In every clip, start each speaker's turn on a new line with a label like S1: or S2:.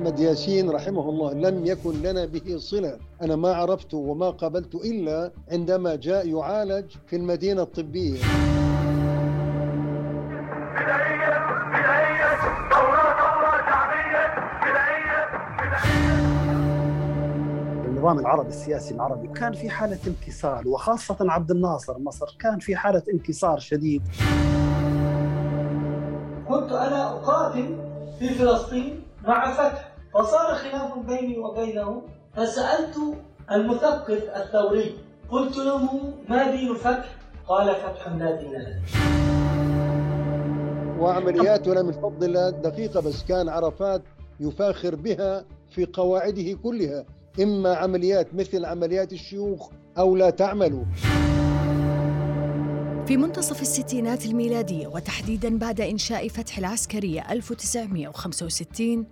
S1: أحمد ياسين رحمه الله لم يكن لنا به صلة. أنا ما عرفته وما قابلته إلا عندما جاء يعالج في المدينة الطبية.
S2: النظام العربي السياسي العربي كان في حالة انكسار وخاصة عبد الناصر مصر كان في حالة انكسار شديد.
S3: كنت أنا أقاتل في فلسطين مع فتح. فصار خلاف بيني وبينه فسألت المثقف الثوري قلت له ما دين فتح قال فتح لا دين له.
S1: وعملياتنا من فضل الله دقيقة بس كان عرفات يفاخر بها في قواعده كلها. إما عمليات مثل عمليات الشيوخ أو لا تعملوا.
S4: في منتصف الستينات الميلادية وتحديدا بعد إنشاء فتح العسكرية 1965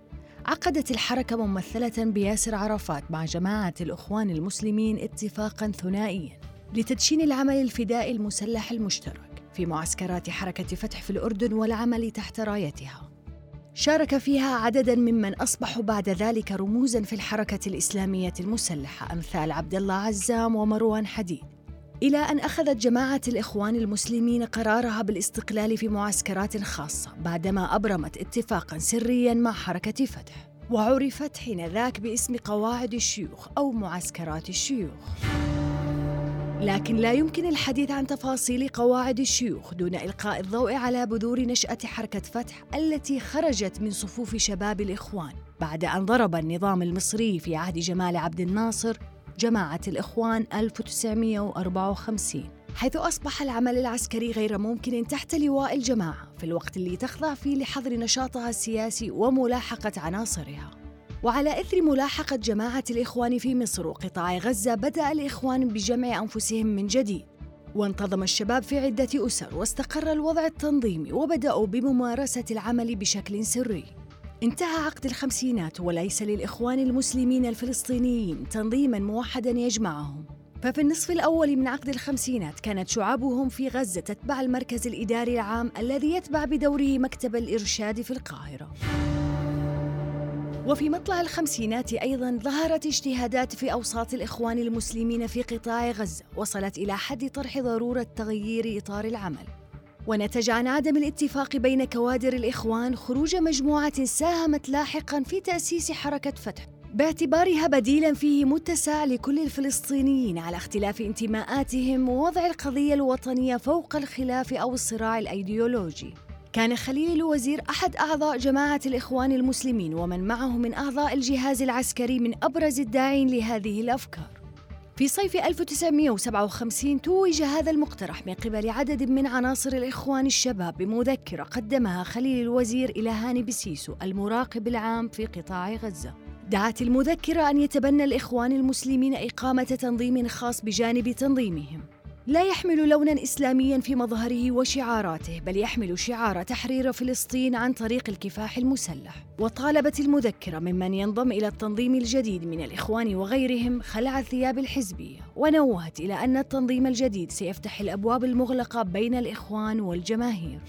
S4: عقدت الحركة ممثلة بياسر عرفات مع جماعة الإخوان المسلمين اتفاقا ثنائيا لتدشين العمل الفدائي المسلح المشترك في معسكرات حركة فتح في الأردن والعمل تحت رايتها. شارك فيها عددا ممن أصبحوا بعد ذلك رموزا في الحركة الإسلامية المسلحة أمثال عبد الله عزام ومروان حديد. إلى أن أخذت جماعة الإخوان المسلمين قرارها بالاستقلال في معسكرات خاصة بعدما أبرمت اتفاقا سريا مع حركة فتح. وعرفت حينذاك باسم قواعد الشيوخ أو معسكرات الشيوخ. لكن لا يمكن الحديث عن تفاصيل قواعد الشيوخ دون إلقاء الضوء على بذور نشأة حركة فتح التي خرجت من صفوف شباب الإخوان بعد أن ضرب النظام المصري في عهد جمال عبد الناصر جماعة الإخوان 1954 حيث أصبح العمل العسكري غير ممكن تحت لواء الجماعة في الوقت اللي تخضع فيه لحظر نشاطها السياسي وملاحقة عناصرها. وعلى إثر ملاحقة جماعة الإخوان في مصر وقطاع غزة بدأ الإخوان بجمع أنفسهم من جديد. وانتظم الشباب في عدة أسر واستقر الوضع التنظيمي وبدأوا بممارسة العمل بشكل سري. انتهى عقد الخمسينات وليس للإخوان المسلمين الفلسطينيين تنظيما موحدا يجمعهم. ففي النصف الأول من عقد الخمسينات كانت شعابهم في غزة تتبع المركز الإداري العام الذي يتبع بدوره مكتب الإرشاد في القاهرة. وفي مطلع الخمسينات أيضا ظهرت اجتهادات في أوساط الإخوان المسلمين في قطاع غزة وصلت إلى حد طرح ضرورة تغيير إطار العمل. ونتج عن عدم الاتفاق بين كوادر الإخوان خروج مجموعة ساهمت لاحقا في تأسيس حركة فتح باعتبارها بديلا فيه متسع لكل الفلسطينيين على اختلاف انتماءاتهم ووضع القضية الوطنية فوق الخلاف أو الصراع الأيديولوجي. كان خليل الوزير أحد أعضاء جماعة الإخوان المسلمين ومن معه من أعضاء الجهاز العسكري من أبرز الداعين لهذه الأفكار. في صيف 1957 توج هذا المقترح من قبل عدد من عناصر الإخوان الشباب بمذكرة قدمها خليل الوزير إلى هاني بسيسو المراقب العام في قطاع غزة. دعت المذكرة أن يتبنى الإخوان المسلمين إقامة تنظيم خاص بجانب تنظيمهم. لا يحمل لونا إسلاميا في مظهره وشعاراته بل يحمل شعار تحرير فلسطين عن طريق الكفاح المسلح. وطالبت المذكرة ممن ينضم إلى التنظيم الجديد من الإخوان وغيرهم خلع الثياب الحزبية. ونوهت إلى أن التنظيم الجديد سيفتح الأبواب المغلقة بين الإخوان والجماهير.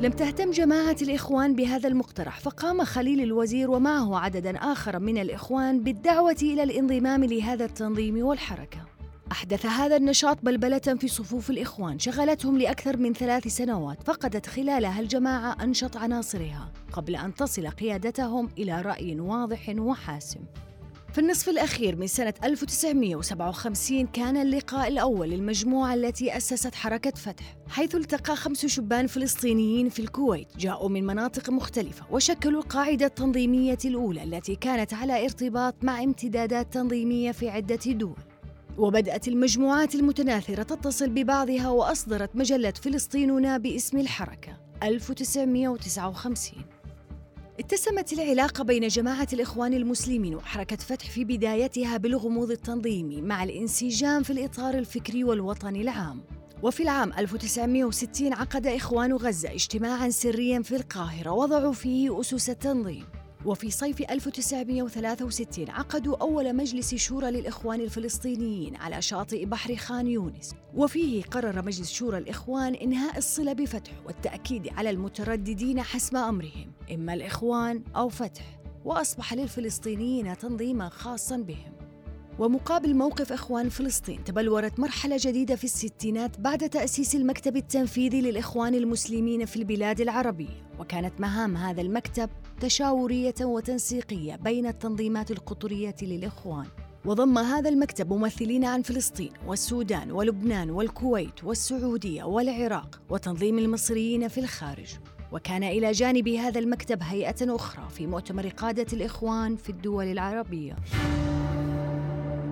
S4: لم تهتم جماعة الإخوان بهذا المقترح فقام خليل الوزير ومعه عددا آخر من الإخوان بالدعوة إلى الانضمام لهذا التنظيم والحركة. أحدث هذا النشاط بلبلة في صفوف الإخوان شغلتهم لأكثر من ثلاث سنوات فقدت خلالها الجماعة أنشط عناصرها قبل أن تصل قيادتهم إلى رأي واضح وحاسم. في النصف الأخير من سنة 1957 كان اللقاء الأول للمجموعة التي أسست حركة فتح حيث التقى خمس شبان فلسطينيين في الكويت جاءوا من مناطق مختلفة وشكلوا القاعدة التنظيمية الأولى التي كانت على ارتباط مع امتدادات تنظيمية في عدة دول. وبدأت المجموعات المتناثرة تتصل ببعضها وأصدرت مجلة فلسطيننا باسم الحركة 1959 اتسمت العلاقة بين جماعة الإخوان المسلمين وحركة فتح في بدايتها بالغموض التنظيمي مع الانسجام في الإطار الفكري والوطني العام. وفي العام 1960 عقد إخوان غزة اجتماعا سريا في القاهرة وضعوا فيه أسس التنظيم. وفي صيف 1963 عقدوا أول مجلس شورى للإخوان الفلسطينيين على شاطئ بحر خان يونس. وفيه قرر مجلس شورى الإخوان إنهاء الصلة بفتح والتأكيد على المترددين حسب أمرهم. إما الإخوان أو فتح. وأصبح للفلسطينيين تنظيما خاصا بهم. ومقابل موقف إخوان فلسطين تبلورت مرحلة جديدة في الستينات بعد تأسيس المكتب التنفيذي للإخوان المسلمين في البلاد العربية. وكانت مهام هذا المكتب تشاورية وتنسيقية بين التنظيمات القطرية للإخوان. وضم هذا المكتب ممثلين عن فلسطين والسودان ولبنان والكويت والسعودية والعراق وتنظيم المصريين في الخارج. وكان إلى جانب هذا المكتب هيئة أخرى في مؤتمر قادة الإخوان في الدول العربية.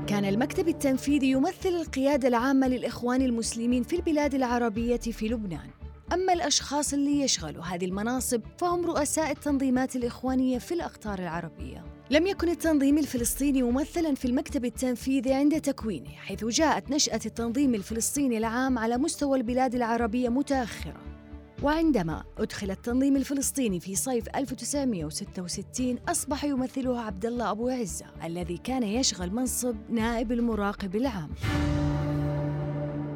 S4: كان المكتب التنفيذي يمثل القيادة العامة للإخوان المسلمين في البلاد العربية في لبنان. أما الأشخاص اللي يشغلوا هذه المناصب فهم رؤساء التنظيمات الإخوانية في الأقطار العربية. لم يكن التنظيم الفلسطيني ممثلا في المكتب التنفيذي عند تكوينه حيث جاءت نشأة التنظيم الفلسطيني العام على مستوى البلاد العربية متأخرة وعندما أدخل التنظيم الفلسطيني في صيف 1966 أصبح يمثله عبد الله أبو عزة الذي كان يشغل منصب نائب المراقب العام.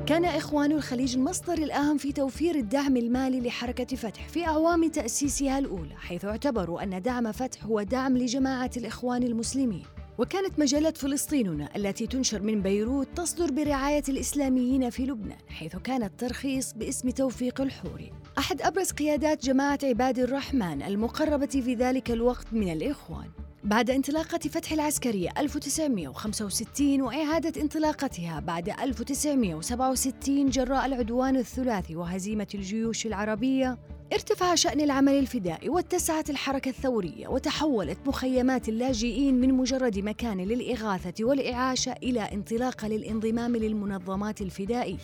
S4: كان إخوان الخليج المصدر الأهم في توفير الدعم المالي لحركة فتح في أعوام تأسيسها الأولى، حيث اعتبروا أن دعم فتح هو دعم لجماعة الإخوان المسلمين. وكانت مجلة فلسطيننا التي تنشر من بيروت تصدر برعاية الإسلاميين في لبنان حيث كان الترخيص باسم توفيق الحوري. أحد أبرز قيادات جماعة عباد الرحمن المقربة في ذلك الوقت من الإخوان. بعد انطلاقة فتح العسكرية 1965 وإعادة انطلاقتها بعد 1967 جراء العدوان الثلاثي وهزيمة الجيوش العربية ارتفع شأن العمل الفدائي واتسعت الحركة الثورية وتحولت مخيمات اللاجئين من مجرد مكان للإغاثة والإعاشة إلى انطلاقة للانضمام للمنظمات الفدائية.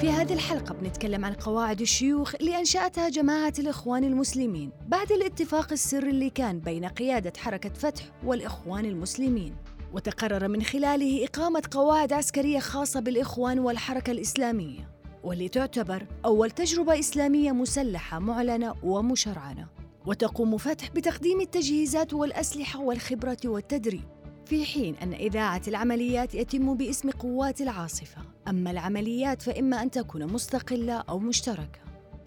S4: في هذه الحلقة بنتكلم عن قواعد الشيوخ اللي أنشأتها جماعة الإخوان المسلمين بعد الاتفاق السري اللي كان بين قيادة حركة فتح والإخوان المسلمين. وتقرر من خلاله إقامة قواعد عسكرية خاصة بالإخوان والحركة الإسلامية واللي تعتبر أول تجربة إسلامية مسلحة معلنة ومشرعنة. وتقوم فتح بتقديم التجهيزات والأسلحة والخبرة والتدريب. في حين أن إذاعة العمليات يتم باسم قوات العاصفة. أما العمليات فإما أن تكون مستقلة أو مشتركة.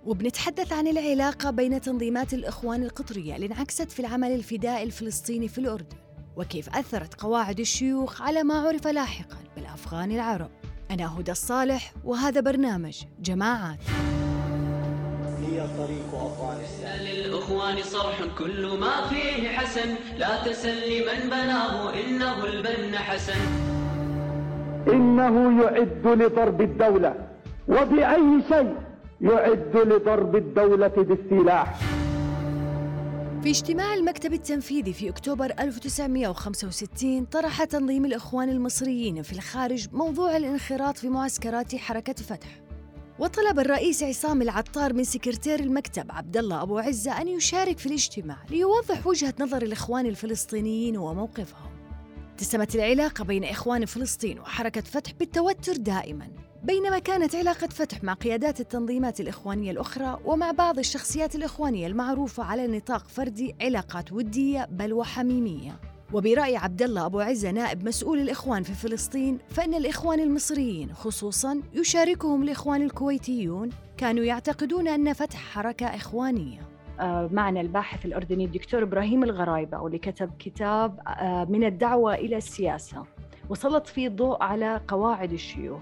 S4: وبنتحدث عن العلاقة بين تنظيمات الإخوان القطرية اللي انعكست في العمل الفدائي الفلسطيني في الأردن. وكيف أثرت قواعد الشيوخ على ما عرف لاحقاً بالأفغان العرب. أنا هدى الصالح وهذا برنامج جماعات.
S5: هي طريق أفغانستان
S6: للإخوان صرح كل ما فيه حسن. لا تسل من بناه إنه البن حسن.
S7: إنه يعد لضرب الدولة وبأي شيء يعد لضرب الدولة بالسلاح.
S4: في اجتماع المكتب التنفيذي في أكتوبر 1965 طرح تنظيم الإخوان المصريين في الخارج موضوع الانخراط في معسكرات حركة فتح. وطلب الرئيس عصام العطار من سكرتير المكتب عبد الله أبو عزة أن يشارك في الاجتماع ليوضح وجهة نظر الإخوان الفلسطينيين وموقفهم. اتسمت العلاقة بين إخوان فلسطين وحركة فتح بالتوتر دائماً بينما كانت علاقة فتح مع قيادات التنظيمات الإخوانية الأخرى ومع بعض الشخصيات الإخوانية المعروفة على نطاق فردي علاقات ودية بل وحميمية. وبرأي عبد الله أبو عزة نائب مسؤول الإخوان في فلسطين فإن الإخوان المصريين خصوصاً يشاركهم الإخوان الكويتيون كانوا يعتقدون أن فتح حركة إخوانية.
S8: آه، معنا الباحث الأردني الدكتور إبراهيم الغرايبة واللي كتب كتاب آه، من الدعوة إلى السياسة وسلط فيه الضوء على قواعد الشيوخ.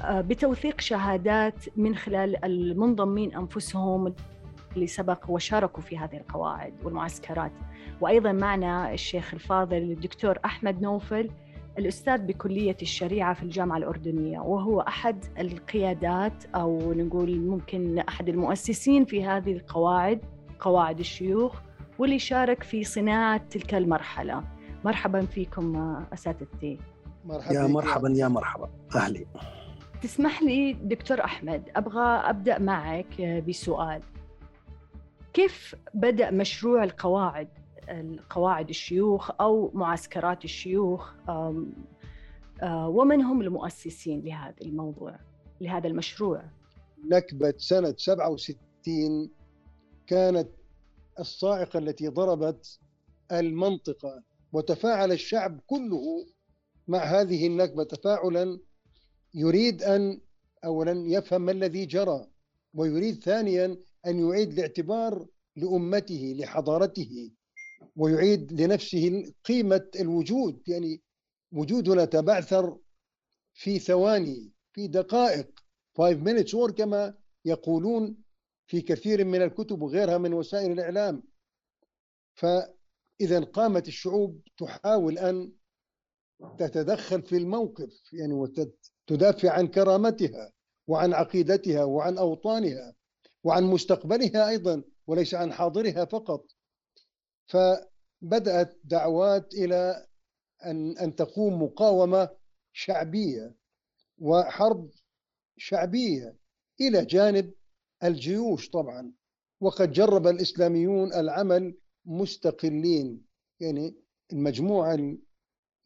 S8: آه، بتوثيق شهادات من خلال المنضمين أنفسهم اللي سبق وشاركوا في هذه القواعد والمعسكرات. وأيضا معنا الشيخ الفاضل الدكتور أحمد نوفل الأستاذ بكلية الشريعة في الجامعة الأردنية وهو أحد القيادات أو نقول ممكن أحد المؤسسين في هذه القواعد قواعد الشيوخ واللي شارك في صناعة تلك المرحلة. مرحبا فيكم أساتذتي
S2: مرحبا يا مرحبا يا مرحبا. أهلي
S8: تسمح لي دكتور أحمد أبغى أبدأ معك بسؤال. كيف بدأ مشروع القواعد القواعد الشيوخ أو معسكرات الشيوخ ومن هم المؤسسين لهذا الموضوع لهذا المشروع؟
S1: نكبة سنة 67 كانت الصاعقة التي ضربت المنطقة وتفاعل الشعب كله مع هذه النكبة تفاعلا يريد أن أولا يفهم ما الذي جرى ويريد ثانيا أن يعيد الاعتبار لأمته لحضارته ويعيد لنفسه قيمة الوجود. يعني وجودنا تبعثر في ثواني في دقائق. 5 minutes or كما يقولون في كثير من الكتب وغيرها من وسائل الإعلام. فإذا قامت الشعوب تحاول أن تتدخل في الموقف يعني وتدافع عن كرامتها وعن عقيدتها وعن أوطانها. وعن مستقبلها أيضا وليس عن حاضرها فقط. فبدأت دعوات إلى أن أن تقوم مقاومة شعبية وحرب شعبية إلى جانب الجيوش طبعا. وقد جرب الإسلاميون العمل مستقلين. يعني المجموعة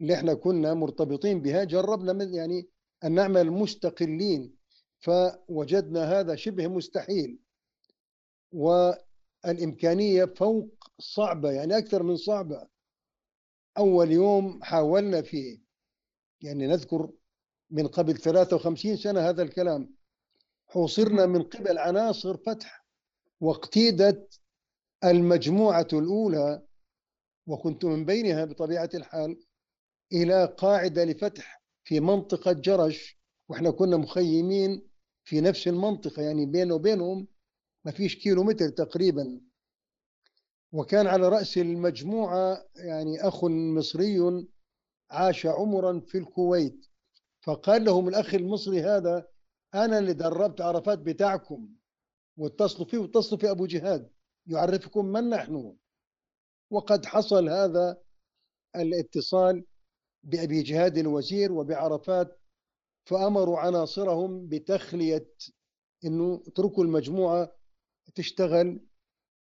S1: اللي إحنا كنا مرتبطين بها جربنا يعني أن نعمل مستقلين. فوجدنا هذا شبه مستحيل. والإمكانية فوق صعبة يعني أكثر من صعبة. أول يوم حاولنا فيه يعني نذكر من قبل 53 سنة هذا الكلام. حوصرنا من قبل عناصر فتح واقتيدت المجموعة الأولى وكنت من بينها بطبيعة الحال إلى قاعدة لفتح في منطقة جرش وإحنا كنا مخيمين في نفس المنطقة يعني بينه وبينهم ما فيش كيلو متر تقريبا. وكان على رأس المجموعة يعني أخ مصري عاش عمرا في الكويت. فقال لهم الأخ المصري هذا أنا اللي دربت عرفات بتاعكم واتصلوا فيه واتصلوا في أبو جهاد يعرفكم من نحن. وقد حصل هذا الاتصال بأبي جهاد الوزير وبعرفات فأمروا عناصرهم بتخلية أنه اتركوا المجموعة تشتغل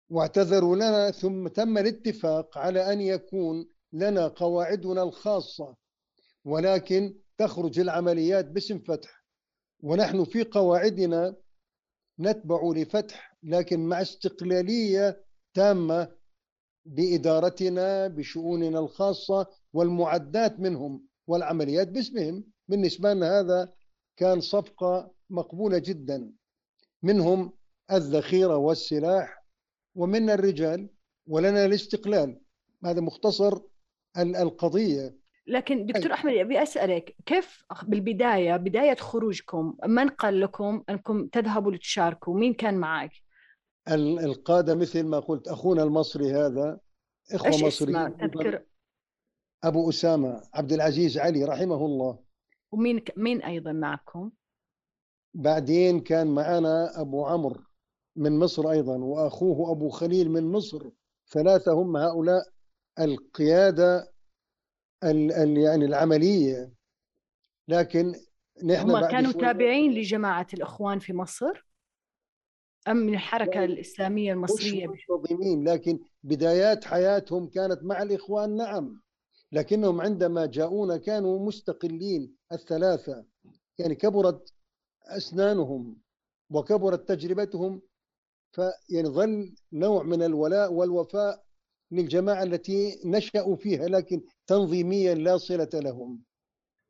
S1: واعتذروا لنا. ثم تم الاتفاق على أن يكون لنا قواعدنا الخاصة ولكن تخرج العمليات باسم فتح. ونحن في قواعدنا نتبع لفتح لكن مع استقلالية تامة بإدارتنا بشؤوننا الخاصة والمعدات منهم والعمليات باسمهم. بالنسبة لنا هذا كان صفقة مقبولة جدا. منهم الذخيرة والسلاح ومنا الرجال ولنا الاستقلال. هذا مختصر القضية.
S4: لكن دكتور أحمد أبي أسألك كيف بالبداية بداية خروجكم من قال لكم أنكم تذهبوا لتشاركوا؟ مين كان معك؟
S1: القادة مثل ما قلت أخونا المصري هذا إخوة مصريين تذكر. أبو أسامة عبد العزيز علي رحمه الله.
S4: ومين مين أيضا معكم؟
S1: بعدين كان معنا أبو عمرو. من مصر أيضا وأخوه أبو خليل من مصر. ثلاثة هم هؤلاء القيادة ال ال يعني العملية. لكن
S4: نحن هم كانوا تابعين لجماعة الإخوان في مصر؟ أم من الحركة الإسلامية المصرية؟
S1: مش منتظمين لكن بدايات حياتهم كانت مع الإخوان نعم. لكنهم عندما جاءونا كانوا مستقلين الثلاثة. يعني كبرت أسنانهم وكبرت تجربتهم فيعني ظل نوع من الولاء والوفاء للجماعة التي نشأوا فيها لكن تنظيميا لا صلة لهم.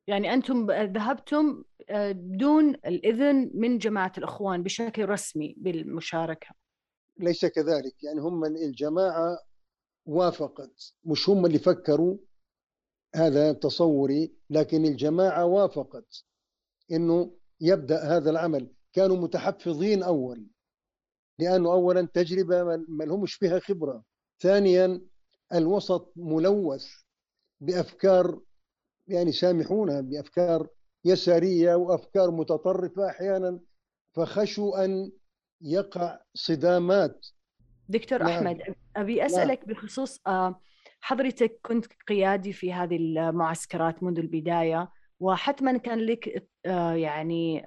S4: يعني أنتم ذهبتم آه، بدون الإذن من جماعة الإخوان بشكل رسمي بالمشاركة.
S1: ليس كذلك. يعني هم الجماعة وافقت. مش هم اللي فكروا هذا تصوري لكن الجماعة وافقت أنه يبدأ هذا العمل. كانوا متحفظين أول. لأنه أولا تجربة ما لهمش فيها خبرة ثانيا الوسط ملوث بأفكار يعني سامحونا بأفكار يسارية وأفكار متطرفة أحيانا فخشوا أن يقع صدامات
S4: دكتور نعم. أحمد أبي أسألك نعم. بخصوص آه، حضرتك كنت قيادي في هذه المعسكرات منذ البداية وحتما كان لك آه، يعني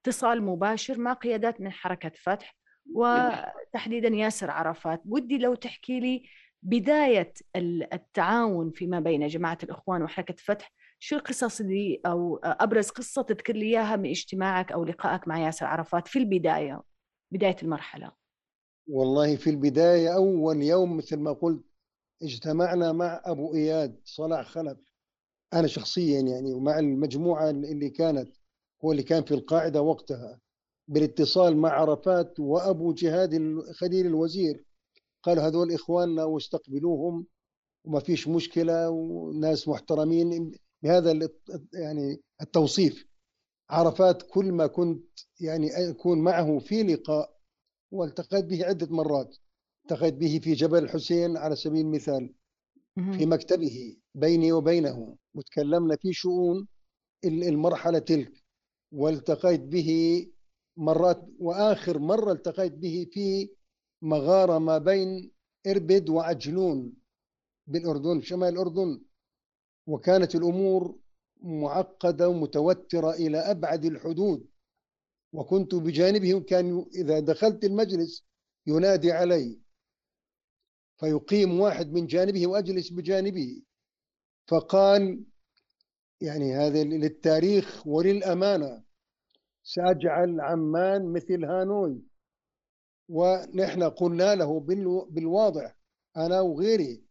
S4: اتصال مباشر مع قيادات من حركة فتح وتحديدا ياسر عرفات. ودي لو تحكي لي بداية التعاون فيما بين جماعة الإخوان وحركة فتح شو القصص دي أو أبرز قصة تذكر لي إياها من اجتماعك أو لقائك مع ياسر عرفات في البداية بداية المرحلة؟
S1: والله في البداية أول يوم مثل ما قلت اجتمعنا مع أبو إياد صلاح خلف. أنا شخصيا يعني ومع المجموعة اللي كانت هو اللي كان في القاعدة وقتها. بالاتصال مع عرفات وأبو جهاد خليل الوزير. قالوا هذول إخواننا واستقبلوهم وما فيش مشكلة وناس محترمين. بهذا يعني التوصيف. عرفات كل ما كنت يعني أكون معه في لقاء والتقيت به عدة مرات. التقيت به في جبل الحسين على سبيل المثال في مكتبه بيني وبينه. وتكلمنا في شؤون المرحلة تلك. والتقيت به مرات وآخر مرة التقيت به في مغارة ما بين إربد وعجلون بالأردن شمال الأردن. وكانت الأمور معقدة ومتوترة إلى أبعد الحدود. وكنت بجانبه كان إذا دخلت المجلس ينادي علي. فيقيم واحد من جانبه وأجلس بجانبه. فقال يعني هذا للتاريخ وللأمانة سأجعل عمان مثل هانوي. ونحن قلنا له بالواضح أنا وغيري.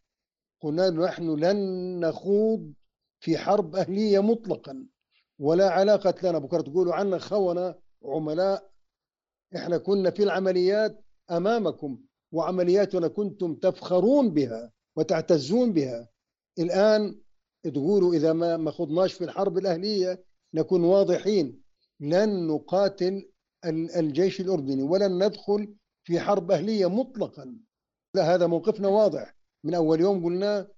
S1: قلنا نحن لن نخوض في حرب أهلية مطلقا ولا علاقة لنا. بكرة تقولوا عنا خونة عملاء. إحنا كنا في العمليات أمامكم وعملياتنا كنتم تفخرون بها وتعتزون بها. الآن تقولوا إذا ما ما خضناش في الحرب الأهلية نكون واضحين. لن نقاتل الجيش الأردني ولن ندخل في حرب أهلية مطلقا. هذا موقفنا واضح. من أول يوم قلنا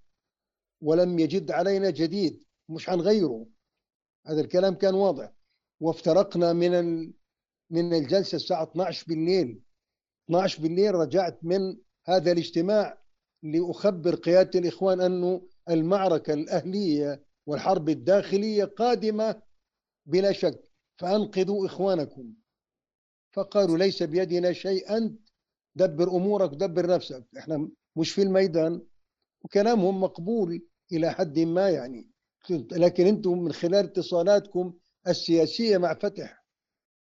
S1: ولم يجد علينا جديد مش حنغيره هذا الكلام كان واضح. وافترقنا من من الجلسة الساعة 12 بالليل. 12 بالليل رجعت من هذا الاجتماع لأخبر قيادة الإخوان أنه المعركة الأهلية والحرب الداخلية قادمة بلا شك. فأنقذوا إخوانكم. فقالوا ليس بيدنا شيء أنت دبر أمورك دبر نفسك. إحنا مش في الميدان. وكلامهم مقبول إلى حد ما يعني. لكن أنتم من خلال اتصالاتكم السياسية مع فتح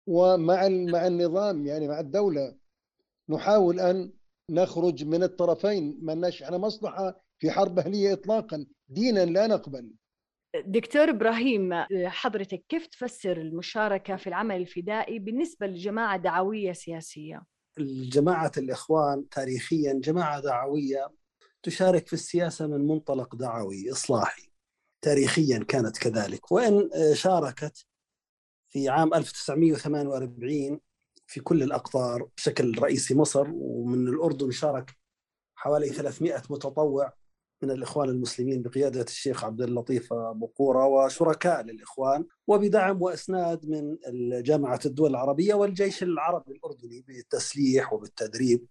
S1: ومع مع النظام يعني مع الدولة. نحاول أن نخرج من الطرفين. ما لناش إحنا مصلحة في حرب أهلية إطلاقا. دينا لا نقبل.
S8: دكتور إبراهيم حضرتك كيف تفسر المشاركة في العمل الفدائي بالنسبة لجماعة دعوية سياسية؟
S2: الجماعة الإخوان تاريخيا جماعة دعوية تشارك في السياسة من منطلق دعوي إصلاحي. تاريخيا كانت كذلك وإن شاركت في عام 1948 في كل الأقطار بشكل رئيسي مصر ومن الأردن شارك حوالي 300 متطوع من الإخوان المسلمين بقيادة الشيخ عبد اللطيف بقورة وشركاء للإخوان وبدعم وإسناد من جامعة الدول العربية والجيش العربي الأردني بالتسليح وبالتدريب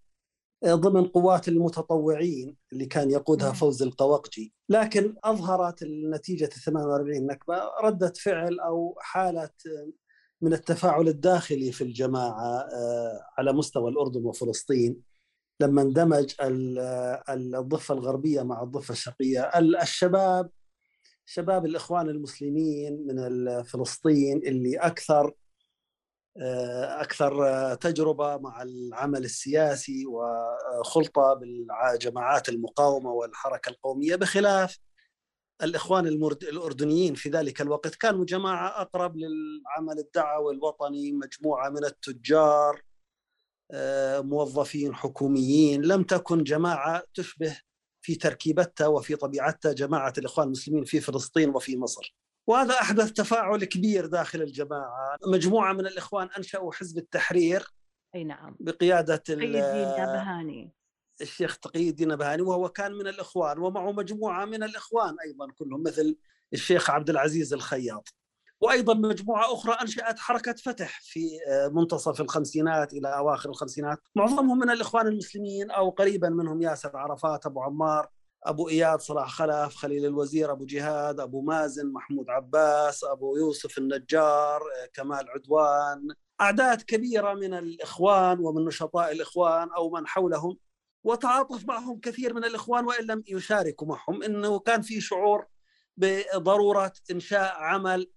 S2: ضمن قوات المتطوعين اللي كان يقودها فوز القوقجي. لكن أظهرت النتيجة 48 نكبة ردة فعل أو حالة من التفاعل الداخلي في الجماعة آه، على مستوى الأردن وفلسطين. لما اندمج الضفة الغربية مع الضفة الشرقية. الشباب شباب الإخوان المسلمين من فلسطين اللي أكثر أكثر تجربة مع العمل السياسي وخلطة بالجماعات المقاومة والحركة القومية بخلاف الإخوان الأردنيين في ذلك الوقت. كانوا جماعة أقرب للعمل الدعوي الوطني مجموعة من التجار آه، موظفين حكوميين. لم تكن جماعة تشبه في تركيبتها وفي طبيعتها جماعة الإخوان المسلمين في فلسطين وفي مصر. وهذا أحدث تفاعل كبير داخل الجماعة. مجموعة من الإخوان أنشأوا حزب التحرير
S8: أي نعم.
S2: بقيادة
S8: تقي الدين نبهاني.
S2: الشيخ تقي الدين نبهاني وهو كان من الإخوان ومعه مجموعة من الإخوان أيضا كلهم مثل الشيخ عبد العزيز الخياط. وأيضا مجموعة أخرى أنشأت حركة فتح في آه، منتصف الخمسينات إلى أواخر الخمسينات، معظمهم من الإخوان المسلمين أو قريبا منهم ياسر عرفات، أبو عمار، أبو إياد صلاح خلف، خليل الوزير، أبو جهاد، أبو مازن، محمود عباس، أبو يوسف النجار، آه، كمال عدوان، أعداد كبيرة من الإخوان ومن نشطاء الإخوان أو من حولهم وتعاطف معهم كثير من الإخوان وإن لم يشاركوا معهم. إنه كان في شعور بضرورة إنشاء عمل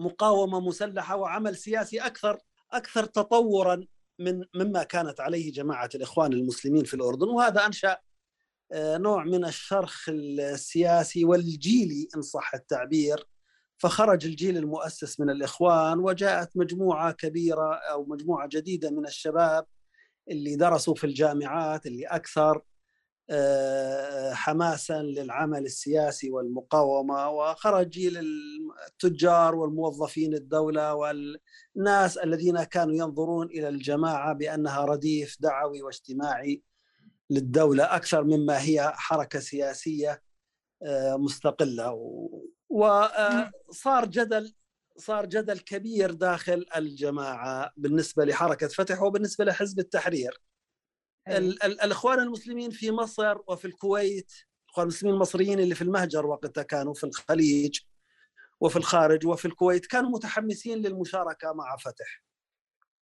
S2: مقاومة مسلحة وعمل سياسي أكثر أكثر تطورا من مما كانت عليه جماعة الإخوان المسلمين في الأردن. وهذا أنشأ آه، نوع من الشرخ السياسي والجيلي إن صح التعبير. فخرج الجيل المؤسس من الإخوان وجاءت مجموعة كبيرة أو مجموعة جديدة من الشباب اللي درسوا في الجامعات اللي أكثر حماسا للعمل السياسي والمقاومة وخرج جيل التجار والموظفين الدولة والناس الذين كانوا ينظرون إلى الجماعة بأنها رديف دعوي واجتماعي للدولة أكثر مما هي حركة سياسية آه، مستقلة. وصار جدل صار جدل كبير داخل الجماعة بالنسبة لحركة فتح وبالنسبة لحزب التحرير. الإخوان المسلمين في مصر وفي الكويت الإخوان المسلمين المصريين اللي في المهجر وقتها كانوا في الخليج وفي الخارج وفي الكويت كانوا متحمسين للمشاركة مع فتح.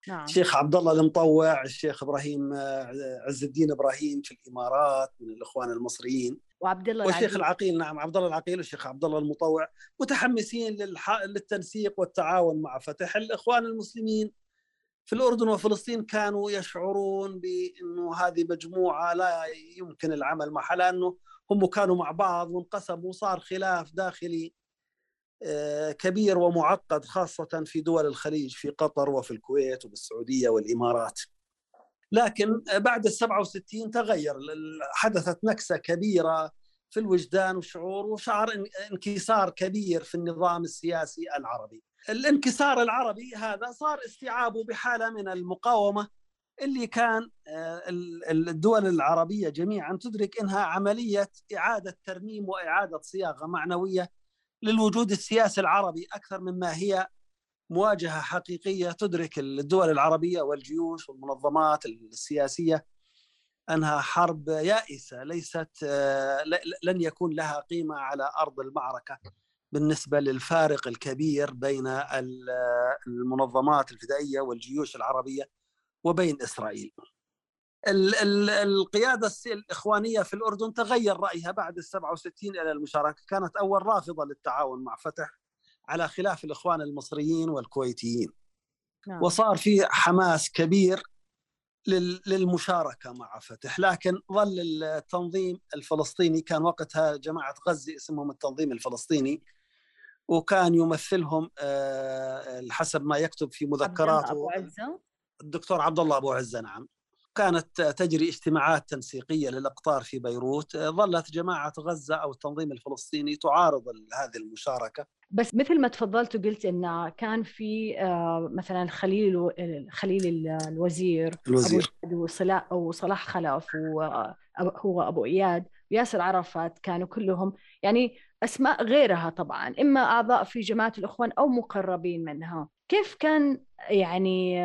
S2: نعم. الشيخ عبد الله المطوع الشيخ إبراهيم عز الدين إبراهيم في الإمارات من الإخوان المصريين.
S4: وعبد الله
S2: والشيخ العقيل. نعم عبد الله العقيل والشيخ عبد الله المطوع متحمسين للح... للتنسيق والتعاون مع فتح. الإخوان المسلمين في الأردن وفلسطين كانوا يشعرون بأنه هذه مجموعة لا يمكن العمل معها لأنه هم كانوا مع بعض وانقسموا وصار خلاف داخلي آه، كبير ومعقد خاصة في دول الخليج في قطر وفي الكويت وبالسعوديه والإمارات. لكن بعد ال 67 تغير حدثت نكسة كبيرة في الوجدان والشعور وشعر انكسار كبير في النظام السياسي العربي. الانكسار العربي هذا صار استيعابه بحالة من المقاومة اللي كان آه، الدول العربية جميعا تدرك إنها عملية إعادة ترميم وإعادة صياغة معنوية للوجود السياسي العربي أكثر مما هي مواجهة حقيقية تدرك الدول العربية والجيوش والمنظمات السياسية أنها حرب يائسة ليست آه، لن يكون لها قيمة على أرض المعركة بالنسبة للفارق الكبير بين المنظمات الفدائية والجيوش العربية وبين إسرائيل. القيادة الإخوانية في الأردن تغير رأيها بعد ال 67 إلى المشاركة، كانت أول رافضة للتعاون مع فتح على خلاف الإخوان المصريين والكويتيين. نعم. وصار في حماس كبير للمشاركة مع فتح، لكن ظل التنظيم الفلسطيني كان وقتها جماعة غزة اسمهم التنظيم الفلسطيني وكان يمثلهم آه، حسب ما يكتب في مذكراته الدكتور عبد الله أبو عزة نعم. كانت تجري اجتماعات تنسيقية للأقطار في بيروت ظلت جماعة غزة أو التنظيم الفلسطيني تعارض هذه المشاركة.
S4: بس مثل ما تفضلت وقلت إن كان في آه، مثلا خليل خليل الوزير
S2: الوزير.
S4: أبو صلاح أو صلاح خلف وهو أبو اياد وياسر عرفات كانوا كلهم يعني أسماء غيرها طبعا إما أعضاء في جماعة الإخوان أو مقربين منها. كيف كان يعني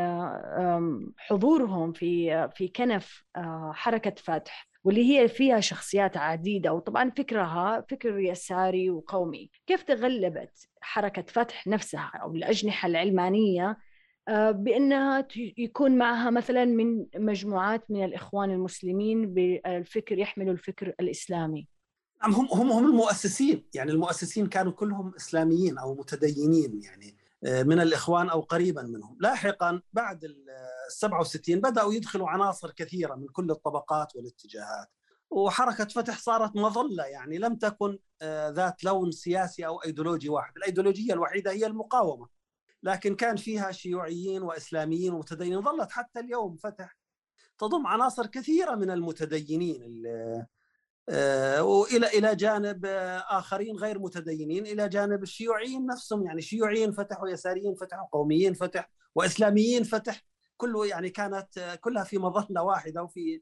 S4: حضورهم في في كنف آه، حركة فتح واللي هي فيها شخصيات عديدة وطبعا فكرها فكر يساري وقومي كيف تغلبت حركة فتح نفسها أو الأجنحة العلمانية آه، بأنها يكون معها مثلا من مجموعات من الإخوان المسلمين بالفكر يحملوا الفكر الإسلامي.
S2: نعم هم هم هم المؤسسين يعني المؤسسين كانوا كلهم إسلاميين أو متدينين يعني آه، من الإخوان أو قريبا منهم. لاحقا بعد ال 67 بدأوا يدخلوا عناصر كثيرة من كل الطبقات والاتجاهات. وحركة فتح صارت مظلة يعني لم تكن آه، ذات لون سياسي أو إيديولوجي واحد. الإيديولوجية الوحيدة هي المقاومة. لكن كان فيها شيوعيين وإسلاميين ومتدينين. ظلت حتى اليوم فتح. تضم عناصر كثيرة من المتدينين آه، والى إلى جانب آخرين غير متدينين إلى جانب الشيوعيين نفسهم. يعني شيوعيين فتحوا يساريين فتحوا قوميين فتح وإسلاميين فتح. كله يعني كانت كلها في مظلة واحدة وفي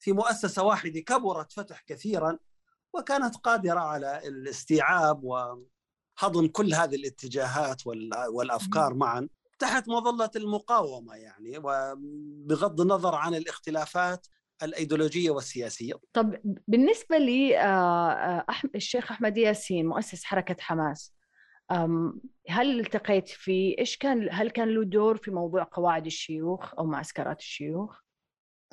S2: في مؤسسة واحدة كبرت فتح كثيرا وكانت قادرة على الاستيعاب وهضم كل هذه الاتجاهات والأفكار معا تحت مظلة المقاومة يعني وبغض النظر عن الاختلافات الأيديولوجية والسياسية.
S4: طب بالنسبة لي آه، آه، الشيخ أحمد ياسين مؤسس حركة حماس هل التقيت فيه؟ إيش كان هل كان له دور في موضوع قواعد الشيوخ أو معسكرات الشيوخ؟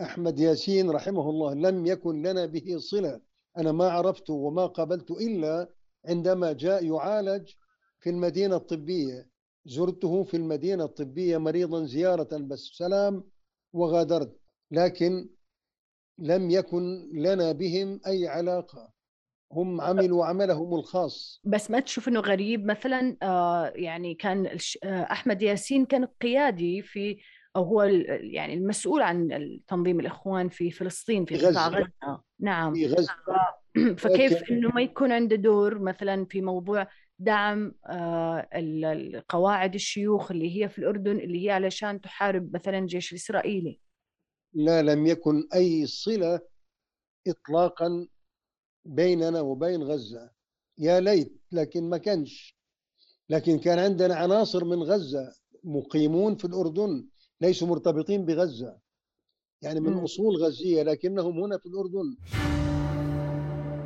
S1: أحمد ياسين رحمه الله لم يكن لنا به صلة، أنا ما عرفته وما قابلته إلا عندما جاء يعالج في المدينة الطبية، زرته في المدينة الطبية مريضا زيارة بس سلام وغادرت لكن لم يكن لنا بهم أي علاقة. هم عملوا عملهم الخاص.
S8: بس ما تشوف إنه غريب؟ مثلا آه يعني كان آه أحمد ياسين كان قيادي في أو هو يعني المسؤول عن تنظيم الإخوان في فلسطين في.
S1: غزة.
S8: نعم.
S1: في غزة.
S8: فكيف
S1: لكن-
S8: إنه ما يكون عنده دور مثلا في موضوع دعم آه، ال- ال- قواعد الشيوخ اللي هي في الأردن اللي هي علشان تحارب مثلا الجيش الاسرائيلي
S1: لا لم يكن أي صلة إطلاقا بيننا وبين غزة. يا ليت لكن ما كانش. لكن كان عندنا عناصر من غزة مقيمون في الأردن ليسوا مرتبطين بغزة. يعني من
S8: مم.
S1: أصول غزية لكنهم هنا في الأردن.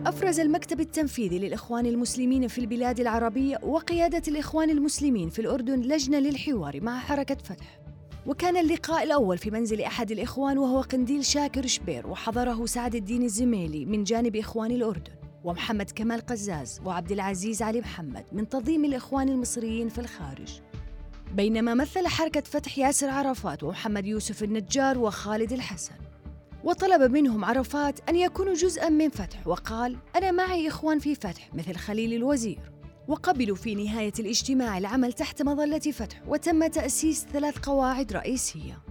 S4: أفرز المكتب التنفيذي للإخوان المسلمين في البلاد العربية وقيادة الإخوان المسلمين في الأردن لجنة للحوار مع حركة فتح. وكان اللقاء الأول في منزل أحد الإخوان وهو قنديل شاكر شبير وحضره سعد الدين الزميلي من جانب إخوان الأردن ومحمد كمال قزاز وعبد العزيز علي محمد من تنظيم الإخوان المصريين في الخارج. بينما مثل حركة فتح ياسر عرفات ومحمد يوسف النجار وخالد الحسن. وطلب منهم عرفات أن يكونوا جزءاً من فتح وقال أنا معي إخوان في فتح مثل خليل الوزير. وقبلوا في نهاية الاجتماع العمل تحت مظلة فتح وتم تأسيس ثلاث قواعد رئيسية.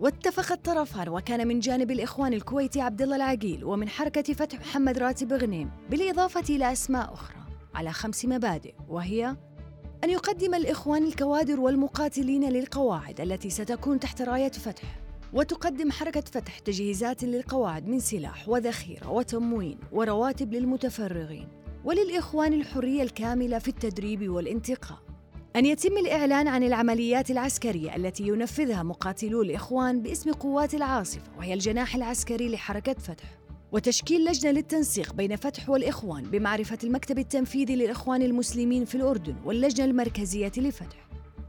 S4: واتفق الطرفان وكان من جانب الإخوان الكويتي عبد الله العقيل ومن حركة فتح محمد راتب غنيم بالإضافة إلى أسماء أخرى على خمس مبادئ وهي أن يقدم الإخوان الكوادر والمقاتلين للقواعد التي ستكون تحت راية فتح. وتقدم حركة فتح تجهيزات للقواعد من سلاح وذخيرة وتموين ورواتب للمتفرغين وللإخوان الحرية الكاملة في التدريب والانتقاء. أن يتم الإعلان عن العمليات العسكرية التي ينفذها مقاتلو الإخوان باسم قوات العاصفة وهي الجناح العسكري لحركة فتح. وتشكيل لجنة للتنسيق بين فتح والإخوان بمعرفة المكتب التنفيذي للإخوان المسلمين في الأردن واللجنة المركزية لفتح.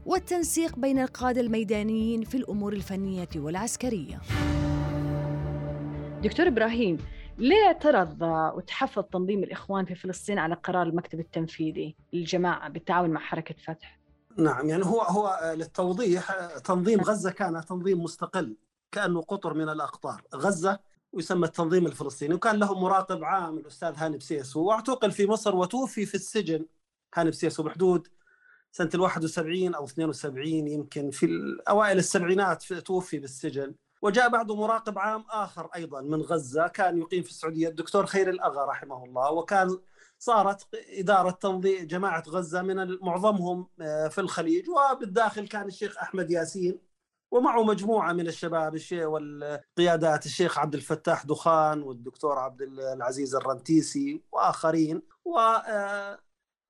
S4: والتنسيق بين القادة الميدانيين في الأمور الفنية والعسكرية.
S8: دكتور إبراهيم ليه اعترض وتحفظ تنظيم الإخوان في فلسطين على قرار المكتب التنفيذي للجماعة بالتعاون مع حركة فتح؟
S2: نعم يعني هو هو للتوضيح تنظيم غزة كان تنظيم مستقل كأنه قطر من الأقطار. غزة ويسمى التنظيم الفلسطيني وكان له مراقب عام الأستاذ هاني بسيسو واعتقل في مصر وتوفي في السجن هاني بسيسو بحدود سنة ال 71 أو 72 يمكن في اوائل السبعينات توفي بالسجن. وجاء بعده مراقب عام آخر أيضا من غزة كان يقيم في السعودية الدكتور خير الأغا رحمه الله وكان صارت إدارة تنظيم جماعة غزة من معظمهم في الخليج. وبالداخل كان الشيخ أحمد ياسين ومعه مجموعة من الشباب الشيخ والقيادات الشيخ عبد الفتاح دخان والدكتور عبد العزيز الرنتيسي وآخرين. و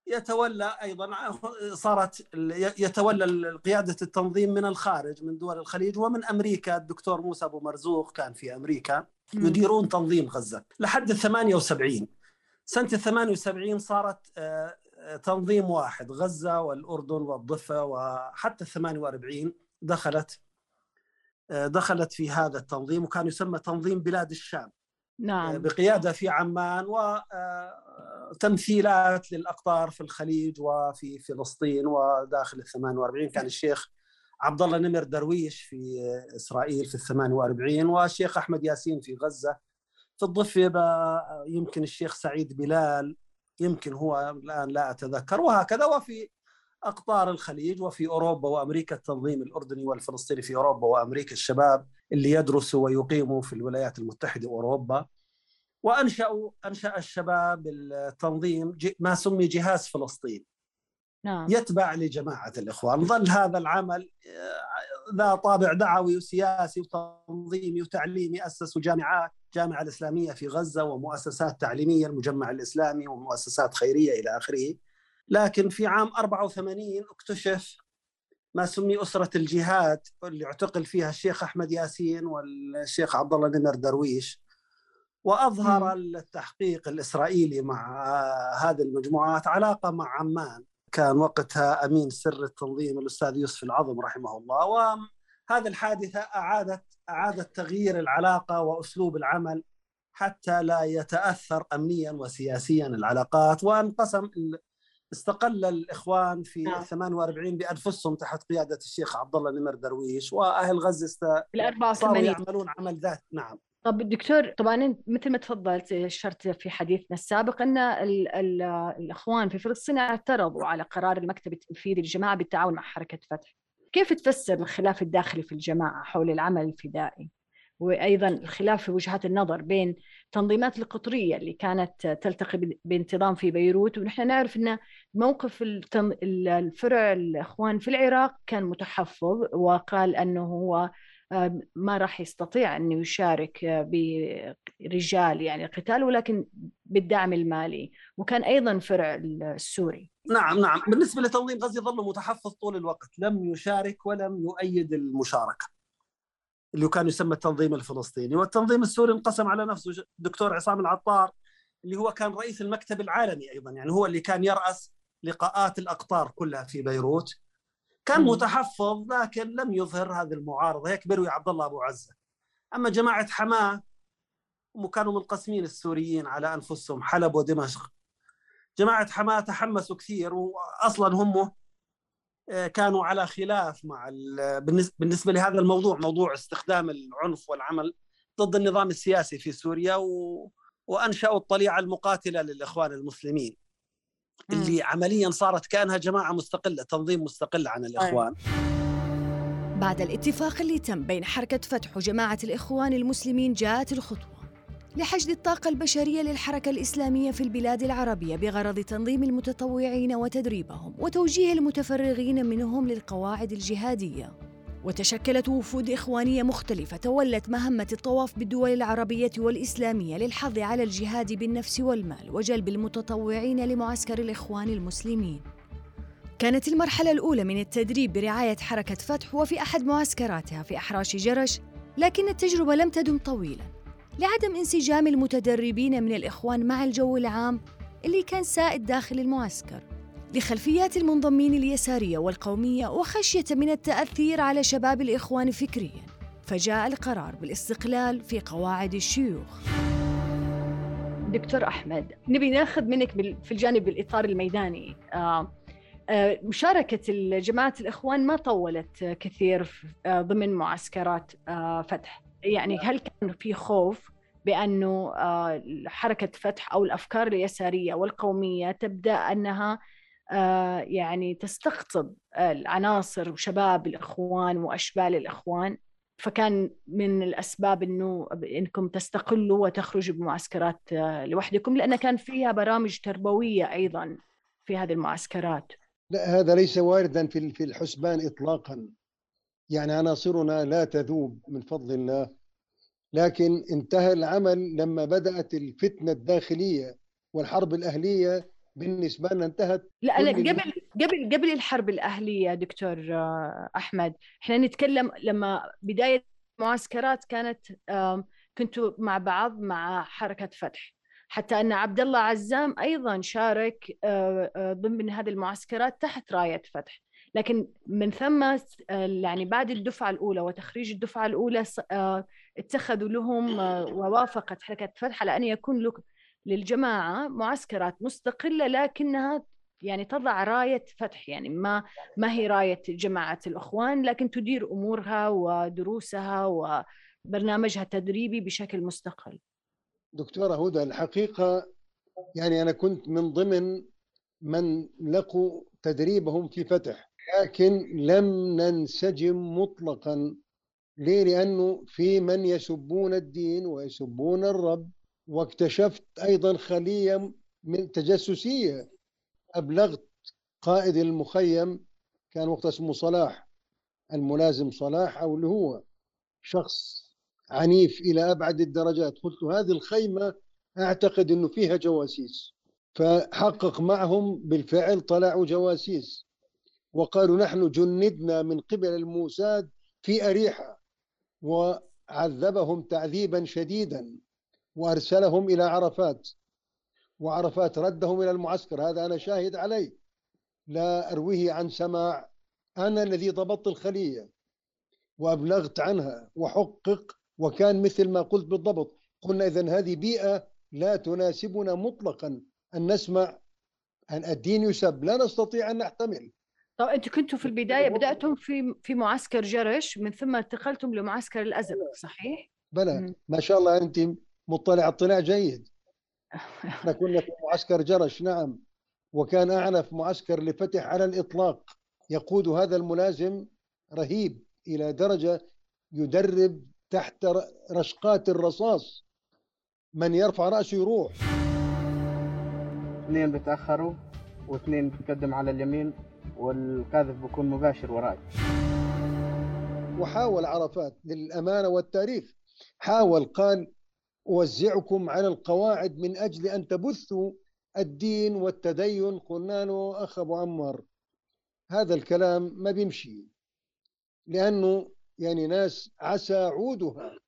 S2: يتولى أيضا صارت يتولى قيادة التنظيم من الخارج من دول الخليج ومن أمريكا. الدكتور موسى أبو مرزوق كان في أمريكا يديرون تنظيم غزة لحد ال 78 سنة ال 78 صارت تنظيم واحد غزة والأردن والضفة. وحتى ال 48 دخلت دخلت في هذا التنظيم وكان يسمى تنظيم بلاد الشام.
S8: نعم.
S2: بقيادة في عمان وتمثيلات للأقطار في الخليج وفي فلسطين وداخل ال 48 كان الشيخ عبد الله نمر درويش في إسرائيل في ال 48 والشيخ أحمد ياسين في غزة. في الضفة يمكن الشيخ سعيد بلال يمكن هو الآن لا أتذكر وهكذا. وفي أقطار الخليج وفي أوروبا وأمريكا التنظيم الأردني والفلسطيني في أوروبا وأمريكا الشباب. اللي يدرسوا ويقيموا في الولايات المتحدة وأوروبا. وانشأوا أنشأ الشباب التنظيم ما سمي جهاز فلسطين.
S8: نعم.
S2: يتبع لجماعة الإخوان. ظل هذا العمل ذا طابع دعوي وسياسي وتنظيمي وتعليمي. اسسوا جامعات الجامعة الإسلامية في غزة ومؤسسات تعليمية المجمع الإسلامي ومؤسسات خيرية إلى آخره. لكن في عام 84 اكتشف ما سمي أسرة الجهاد اللي اعتقل فيها الشيخ أحمد ياسين والشيخ عبد الله نمر درويش. وأظهر التحقيق الإسرائيلي مع هذه المجموعات علاقة مع عمان. كان وقتها أمين سر التنظيم الأستاذ يوسف العظم رحمه الله. وهذه الحادثة أعادت أعادت تغيير العلاقة وأسلوب العمل حتى لا يتأثر أمنيا وسياسيا العلاقات. وانقسم استقل الإخوان في
S4: نعم.
S2: 48 بأنفسهم تحت قيادة الشيخ عبد الله نمر درويش وأهل غزة است-
S4: ال
S2: صاروا
S4: 84
S2: يعملون عمل ذات نعم
S4: طب دكتور طبعا مثل ما تفضلت أشرت في حديثنا السابق أن ال ال الإخوان في فلسطين اعترضوا على قرار المكتب التنفيذي للجماعة بالتعاون مع حركة فتح. كيف تفسر الخلاف الداخلي في الجماعة حول العمل الفدائي؟ وأيضا الخلاف في وجهات النظر بين تنظيمات القطرية اللي كانت تلتقي بانتظام في بيروت ونحن نعرف إن موقف الفرع الإخوان في العراق كان متحفظ وقال أنه هو ما راح يستطيع أن يشارك آه، برجال يعني القتال ولكن بالدعم المالي. وكان أيضا فرع السوري.
S2: نعم نعم. بالنسبة لتنظيم غزه ظل متحفظ طول الوقت. لم يشارك ولم يؤيد المشاركة. اللي كان يسمى التنظيم الفلسطيني والتنظيم السوري انقسم على نفسه. الدكتور عصام العطار اللي هو كان رئيس المكتب العالمي أيضا يعني هو اللي كان يرأس لقاءات الأقطار كلها في بيروت. كان. متحفظ لكن لم يظهر هذه المعارضة. هيك بروي عبد الله أبو عزة. أما جماعة حماة هم كانوا منقسمين السوريين على أنفسهم حلب ودمشق. جماعة حماة تحمسوا كثير واصلا هم كانوا على خلاف مع ال- بالنس- بالنسبة لهذا الموضوع موضوع استخدام العنف والعمل ضد النظام السياسي في سوريا و... وأنشأوا الطليعة المقاتلة للإخوان المسلمين. اللي عمليا صارت كأنها جماعة مستقلة تنظيم مستقل عن الإخوان.
S9: بعد الاتفاق اللي تم بين حركة فتح وجماعة الإخوان المسلمين جاءت الخطوة. لحشد الطاقة البشرية للحركة الإسلامية في البلاد العربية بغرض تنظيم المتطوعين وتدريبهم وتوجيه المتفرغين منهم للقواعد الجهادية. وتشكلت وفود إخوانية مختلفة تولت مهمة الطواف بالدول العربية والإسلامية للحظ على الجهاد بالنفس والمال وجلب المتطوعين لمعسكر الإخوان المسلمين. كانت المرحلة الأولى من التدريب برعاية حركة فتح وفي أحد معسكراتها في أحراش جرش لكن التجربة لم تدم طويلا. لعدم انسجام المتدربين من الإخوان مع الجو العام اللي كان سائد داخل المعسكر. لخلفيات المنضمين اليسارية والقومية وخشية من التأثير على شباب الإخوان فكرياً فجاء القرار بالاستقلال في قواعد الشيوخ.
S4: دكتور أحمد نبي ناخذ منك في الجانب الإطار الميداني. آه، آه، مشاركة جماعة الإخوان ما طولت كثير آه، ضمن معسكرات فتح. يعني هل كان في خوف بأنه آه، حركة فتح أو الأفكار اليسارية والقومية تبدأ أنها آه، يعني تستقطب العناصر وشباب الإخوان وأشبال الإخوان؟ فكان من الأسباب أنه أنكم تستقلوا وتخرجوا بمعسكرات آه، لوحدكم لأن كان فيها برامج تربوية أيضا في هذه المعسكرات.
S1: لا هذا ليس واردا في في الحسبان اطلاقا. يعني عناصرنا لا تذوب من فضل الله. لكن انتهى العمل لما بدأت الفتنة الداخلية والحرب الأهلية بالنسبة لنا انتهت.
S4: لا لا قبل قبل قبل الحرب الأهلية دكتور آه، أحمد. إحنا نتكلم لما بداية معسكرات كانت كنتوا مع بعض مع حركة فتح. حتى أن عبد الله عزام أيضا شارك آه، آه، ضمن هذه المعسكرات تحت راية فتح. لكن من ثم يعني بعد الدفعة الأولى وتخريج الدفعة الأولى آه، اتخذوا لهم آه، ووافقت حركة فتح على أن يكون للجماعة معسكرات مستقلة لكنها يعني تضع راية فتح يعني ما ما هي راية جماعة الإخوان لكن تدير أمورها ودروسها وبرنامجها التدريبي بشكل مستقل.
S1: دكتورة هدى الحقيقة يعني أنا كنت من ضمن من لقوا تدريبهم في فتح. لكن لم ننسجم مطلقا. ليه؟ لأنه في من يسبون الدين ويسبون الرب. واكتشفت أيضا خلية من تجسسية. أبلغت قائد المخيم كان وقت اسمه صلاح الملازم صلاح أو اللي هو شخص عنيف إلى أبعد الدرجات. قلت هذه الخيمة أعتقد أنه فيها جواسيس. فحقق معهم بالفعل طلعوا جواسيس. وقالوا نحن جندنا من قبل الموساد في أريحة. وعذبهم تعذيبا شديدا وأرسلهم إلى عرفات. وعرفات ردهم إلى المعسكر. هذا أنا شاهد عليه. لا أرويه عن سماع. أنا الذي ضبطت الخلية وأبلغت عنها وحقق وكان مثل ما قلت بالضبط. قلنا إذا هذه بيئة لا تناسبنا مطلقا. أن نسمع. أن الدين يسب. لا نستطيع أن نحتمل.
S4: طب أنتم كنتوا في البداية بدأتم في في معسكر جرش من ثم انتقلتم لمعسكر الازرق صحيح؟
S1: بلى. ما شاء الله أنت مطلع اطلاع جيد. إحنا كنا في معسكر جرش نعم. وكان أعنف معسكر لفتح على الإطلاق. يقود هذا الملازم رهيب إلى درجة يدرب تحت رشقات الرصاص. من يرفع رأسه يروح.
S10: اثنين بيتأخروا واثنين بتقدم على اليمين. والقاذف بيكون مباشر وراي
S1: وحاول عرفات للأمانة والتاريخ. حاول قال أوزعكم على القواعد من أجل أن تبثوا الدين والتدين. قلنا له أخ أبو عمار هذا الكلام ما بيمشي لأنه يعني ناس عسى عودها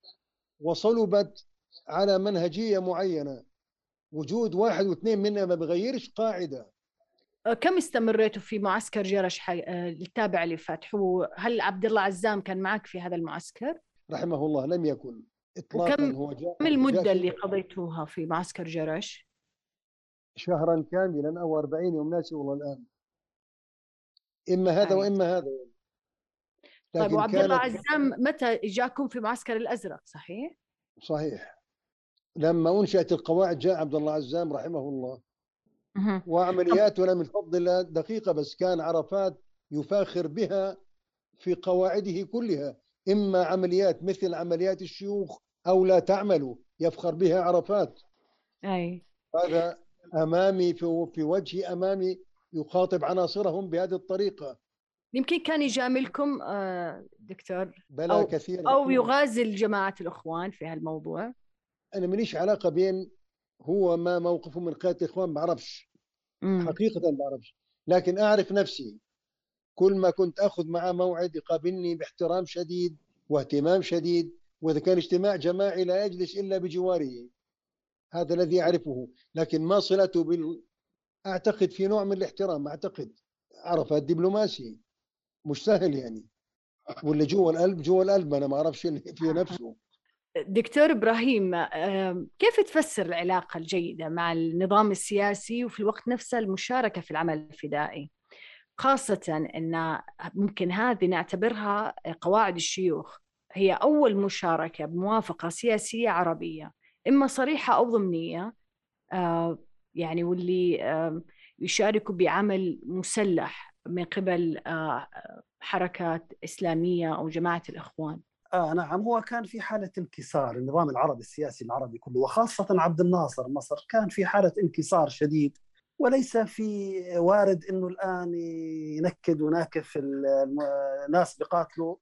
S1: وصلبت على منهجية معينة. وجود واحد واثنين منها ما بغيرش قاعدة.
S4: كم استمريتوا في معسكر جرش آه، التابع لفتح وهل عبد الله عزام كان معك في هذا المعسكر؟
S1: رحمه الله لم يكن إطلاقا
S4: وكم-
S1: هو جاء
S4: كم المده اللي قضيتوها في معسكر جرش؟
S1: شهرا كاملا أو 40 يوم ناسي والله الآن إما هذا
S4: أي.
S1: وإما هذا
S4: طيب وعبد الله عزام متى جاكم في معسكر الأزرق صحيح؟
S1: صحيح لما أنشأت القواعد جاء عبد الله عزام رحمه الله وعملياته لم تفضل إلا دقيقة بس كان عرفات يفاخر بها في قواعده كلها. إما عمليات مثل عمليات الشيوخ أو لا تعملوا يفخر بها عرفات.
S4: أي.
S1: هذا أمامي في في وجهي أمامي يخاطب عناصرهم بهذه الطريقة.
S4: يمكن كان يجاملكم آه، دكتور
S1: بلا
S4: أو-
S1: كثير
S4: أو يغازل جماعة الإخوان في هالموضوع؟
S1: أنا ماليش علاقة بين هو ما موقفه من قيادة الإخوان بعرفش
S4: مم.
S1: حقيقة بعرفش لكن أعرف نفسي كل ما كنت أخذ معه موعد يقابلني باحترام شديد واهتمام شديد وإذا كان اجتماع جماعي لا يجلس إلا بجواره. هذا الذي أعرفه. لكن ما صلته بال أعتقد في نوع من الاحترام أعتقد عرف الدبلوماسي. مش سهل يعني. واللي جوا القلب جوا القلب أنا ما أعرفش اللي في نفسه.
S4: دكتور إبراهيم كيف تفسر العلاقة الجيدة مع النظام السياسي وفي الوقت نفسه المشاركة في العمل الفدائي؟ خاصة إن ممكن هذه نعتبرها قواعد الشيوخ هي أول مشاركة بموافقة سياسية عربية إما صريحة أو ضمنية يعني واللي يشاركوا بعمل مسلح من قبل آه، حركات إسلامية أو جماعة الإخوان.
S2: آه نعم. هو كان في حالة انكسار. النظام العربي السياسي العربي كله وخاصة عبد الناصر مصر كان في حالة انكسار شديد. وليس في وارد إنه الآن ينكد وناكف الناس بقاتلوا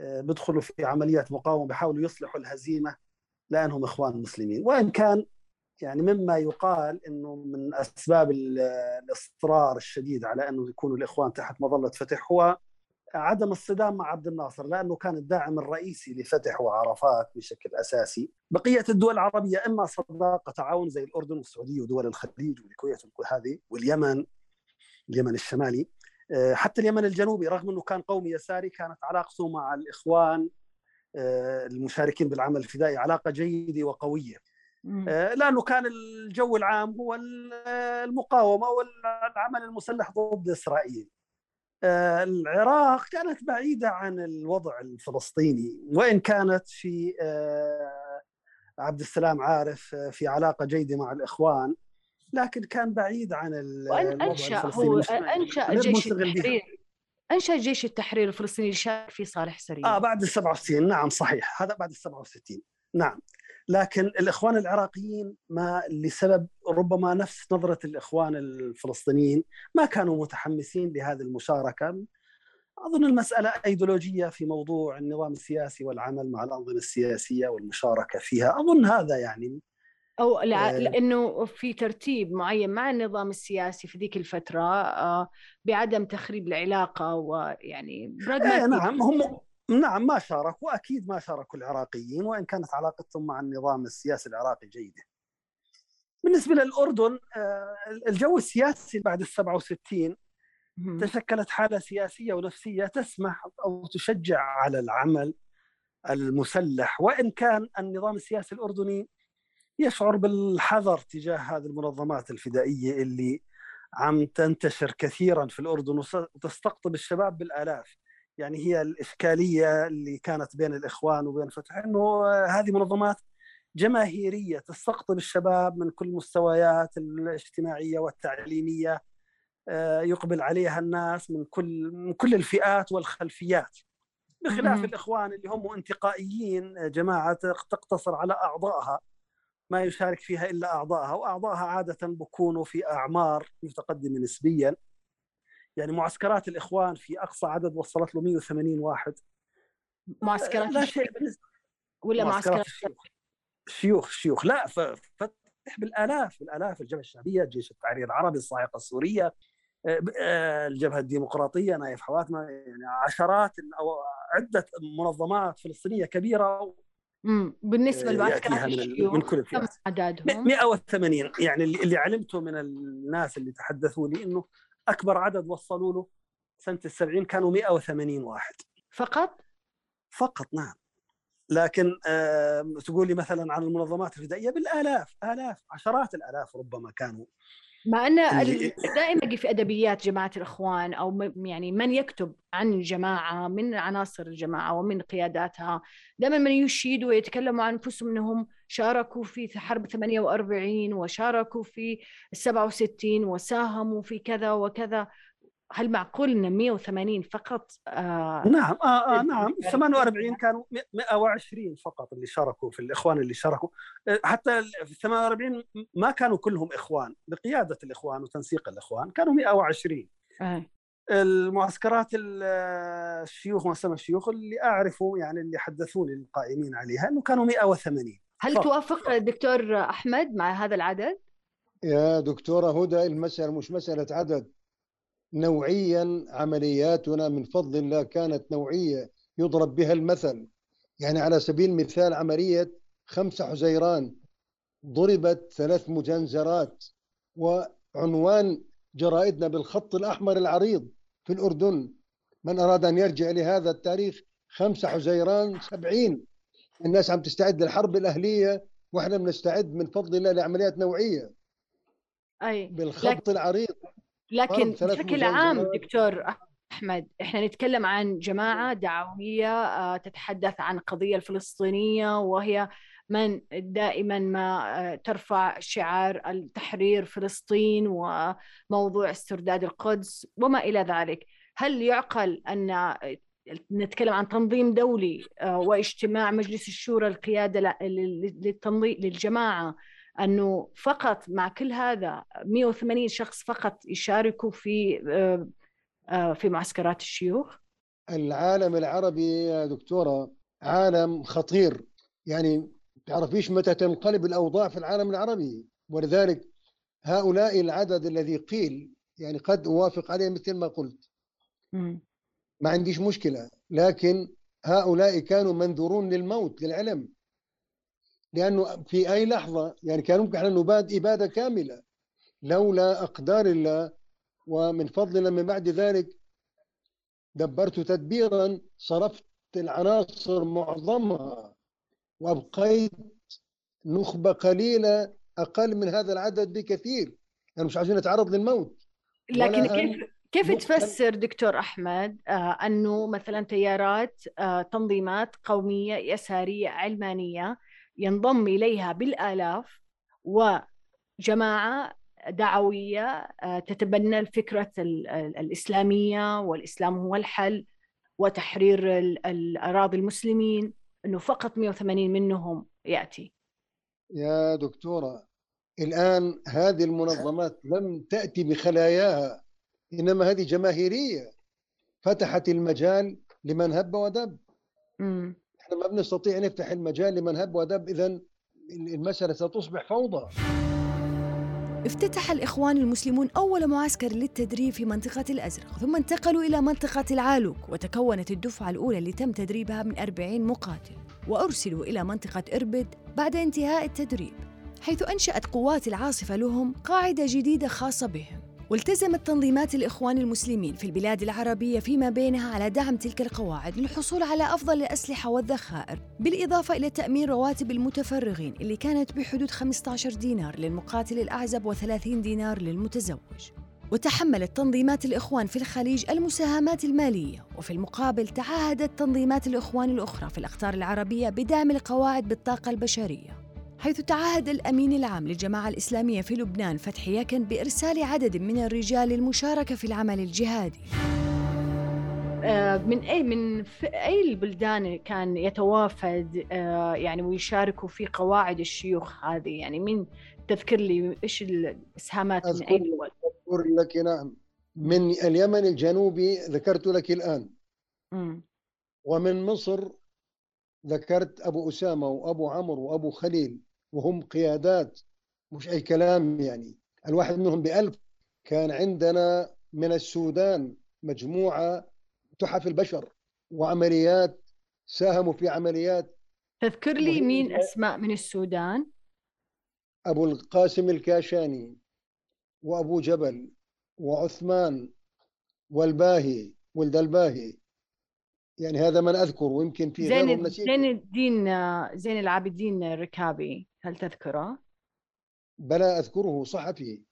S2: آه، بيدخلوا في عمليات مقاومة بيحاولوا يصلحوا الهزيمة لأنهم إخوان مسلمين. وإن كان يعني مما يقال إنه من أسباب ال- الإصرار الشديد على إنه يكونوا الإخوان تحت مظلة فتح هو عدم الصدام مع عبد الناصر لأنه كان الداعم الرئيسي لفتح وعرفات بشكل أساسي، بقية الدول العربية إما صداقة تعاون زي الأردن والسعودية ودول الخليج والكويت وهذه واليمن اليمن الشمالي آه، حتى اليمن الجنوبي رغم إنه كان قومي يساري كانت علاقته مع الإخوان آه، المشاركين بالعمل الفدائي علاقة جيدة
S4: وقوية.
S2: آه، لأنه كان الجو العام هو ال- المقاومة والعمل المسلح ضد إسرائيل. آه، العراق كانت بعيدة عن الوضع الفلسطيني وإن كانت في آه، عبد السلام عارف آه، في علاقة جيدة مع الإخوان لكن كان بعيد عن الوضع
S4: أنشأ
S2: الفلسطيني
S4: هو أنشأ جيش. التحرير أنشأ جيش التحرير الفلسطيني اللي شارك فيه صالح سريع.
S2: آه بعد ال 67 نعم صحيح هذا بعد ال 67 نعم. لكن الإخوان العراقيين ما لسبب ربما نفس نظرة الإخوان الفلسطينيين ما كانوا متحمسين لهذه المشاركة. أظن المسألة أيديولوجية في موضوع النظام السياسي والعمل مع الأنظمة السياسية والمشاركة فيها. أظن هذا يعني
S4: أو لع-
S2: آه.
S4: لأنه في ترتيب معين مع النظام السياسي في ذيك الفترة آه، بعدم تخريب العلاقة ويعني
S2: إيه نعم هم نعم ما شاركوا وأكيد ما شاركوا العراقيين وإن كانت علاقتهم مع النظام السياسي العراقي جيدة. بالنسبة للأردن آه، الجو السياسي بعد ال 67
S4: مهم.
S2: تشكلت حالة سياسية ونفسية تسمح أو تشجع على العمل المسلح وإن كان النظام السياسي الأردني يشعر بالحذر تجاه هذه المنظمات الفدائية اللي عم تنتشر كثيرا في الأردن وتستقطب الشباب بالآلاف يعني هي الإشكالية اللي كانت بين الإخوان وبين فتح أنه هذه منظمات جماهيرية تستقطب الشباب من كل المستويات الاجتماعية والتعليمية آه، يقبل عليها الناس من كل من كل الفئات والخلفيات. بخلاف الإخوان اللي هم انتقائيين جماعة تقتصر على أعضائها ما يشارك فيها إلا أعضائها وأعضائها عادة بكونوا في أعمار متقدمة نسبيا. يعني معسكرات الإخوان في أقصى عدد وصلت له 180 واحد.
S4: معسكرات
S2: لا شيء
S4: ولا معسكرات
S2: الشيوخ. شيوخ شيوخ. لا فتح بالآلاف بالالاف الجبهة الشعبية جيش التحرير العربي الصاعقة السورية آه، آه، الجبهة الديمقراطية نايف حواتمه يعني عشرات أو عدة منظمات فلسطينية كبيرة
S4: امم بالنسبة لمعسكرات
S2: الشيوخ من كل
S4: كم عددهم؟
S2: 180 يعني اللي علمته من الناس اللي تحدثوا لي إنه أكبر عدد وصلوا له سنة السبعين كانوا 180 واحد.
S4: فقط؟
S2: فقط نعم. لكن تقول لي مثلا عن المنظمات الفدائية بالآلاف آلاف عشرات الآلاف ربما كانوا.
S4: مع أن دائما في أدبيات جماعة الإخوان أو يعني من يكتب عن الجماعة من عناصر الجماعة ومن قياداتها دائما من يشيدوا ويتكلموا عن أنفسهم إنهم شاركوا في حرب 48 وشاركوا في 67 وساهموا في كذا وكذا. هل معقول إن 180 فقط؟
S2: آه نعم آه آه نعم. 48 كانوا 120 فقط اللي شاركوا في الإخوان اللي شاركوا. آه، حتى في 48 ما كانوا كلهم إخوان. بقيادة الإخوان وتنسيق الإخوان كانوا 120 آه. المعسكرات الشيوخ مؤسسة الشيوخ اللي أعرفه يعني اللي حدثوني القائمين عليها إنه كانوا 180
S4: هل فقط. توافق دكتور أحمد مع هذا العدد؟
S1: يا دكتوره هدى المسألة مش مسألة عدد نوعيا عملياتنا من فضل الله كانت نوعية يضرب بها المثل يعني على سبيل المثال عملية خمسة حزيران ضربت ثلاث مجنزرات وعنوان جرائدنا بالخط الأحمر العريض في الأردن من أراد أن يرجع لهذا التاريخ خمسة حزيران سبعين الناس عم تستعد للحرب الأهلية وإحنا بنستعد من فضل الله لعمليات نوعية.
S4: أي.
S1: بالخط لك... العريض.
S4: لكن بشكل عام دكتور أحمد إحنا نتكلم عن جماعة دعوية آه، تتحدث عن القضية الفلسطينية وهي من دائما ما آه، ترفع شعار التحرير فلسطين وموضوع استرداد القدس وما إلى ذلك. هل يعقل أن نتكلم عن تنظيم دولي آه، واجتماع مجلس الشورى القيادة للتنظيم للجماعة أنه فقط مع كل هذا 180 شخص فقط يشاركوا في آه، آه، في معسكرات الشيوخ؟
S1: العالم العربي يا دكتورة عالم خطير. يعني تعرفيش متى تنقلب الأوضاع في العالم العربي؟ ولذلك هؤلاء العدد الذي قيل يعني قد أوافق عليه مثل ما قلت. ما عنديش مشكلة. لكن هؤلاء كانوا منذورون للموت للعلم. لأنه في أي لحظة يعني كان ممكن إحنا نباد إبادة كاملة. لولا أقدار الله ومن فضلنا من بعد ذلك دبرت تدبيرا صرفت العناصر معظمها وأبقيت نخبة قليلة أقل من هذا العدد بكثير. يعني مش عايزين نتعرض للموت.
S4: لكن كيف كيف تفسر دكتور أحمد آه أنه مثلا تيارات آه تنظيمات قومية يسارية علمانية ينضم إليها بالآلاف وجماعة دعوية آه، تتبنى الفكرة الإسلامية والإسلام هو الحل وتحرير الأراضي المسلمين أنه فقط 180 منهم يأتي.
S1: يا دكتورة الآن هذه المنظمات لم تأتي بخلاياها. إنما هذه جماهيرية فتحت المجال لمن هب ودب. م. إحنا ما بنستطيع نفتح المجال لمن هب ودب اذا المسألة ستصبح فوضى.
S11: افتتح الإخوان المسلمون أول معسكر للتدريب في منطقة الأزرق ثم انتقلوا إلى منطقة العالوك وتكونت الدفعة الأولى اللي تم تدريبها من 40 مقاتل وأرسلوا إلى منطقة إربد بعد انتهاء التدريب حيث أنشأت قوات العاصفة لهم قاعدة جديدة خاصة بهم. والتزمت تنظيمات الإخوان المسلمين في البلاد العربية فيما بينها على دعم تلك القواعد للحصول على أفضل الأسلحة والذخائر بالإضافة إلى تأمين رواتب المتفرغين اللي كانت بحدود 15 دينار للمقاتل الأعزب و30 دينار للمتزوج.
S12: وتحملت تنظيمات الإخوان في الخليج المساهمات المالية وفي المقابل تعهدت تنظيمات الإخوان الأخرى في الأقطار العربية بدعم القواعد بالطاقة البشرية. حيث تعهد الأمين العام للجماعة الإسلامية في لبنان فتحي يكن بإرسال عدد من الرجال للمشاركة في العمل الجهادي.
S4: آه، من اي من أي البلدان كان يتوافد آه، يعني ويشاركوا في قواعد الشيوخ هذه؟ يعني مين تذكر لي إيش الإسهامات من أي دول؟
S1: أذكر لك نعم. من اليمن الجنوبي ذكرت لك الآن.
S4: مم.
S1: ومن مصر ذكرت أبو أسامة وأبو عمرو وأبو خليل. وهم قيادات مش أي كلام يعني الواحد منهم بألف كان عندنا من السودان مجموعة تحف البشر وعمليات ساهموا في عمليات
S4: تذكر لي مين
S1: جداً.
S4: أسماء من السودان؟
S1: أبو القاسم الكاشاني وأبو جبل وعثمان والباهي ولد الباهي يعني هذا من أذكر ويمكن في
S4: زين زين الدين زين العابدين الركابي هل تذكره؟
S1: بلا أذكره صحفي.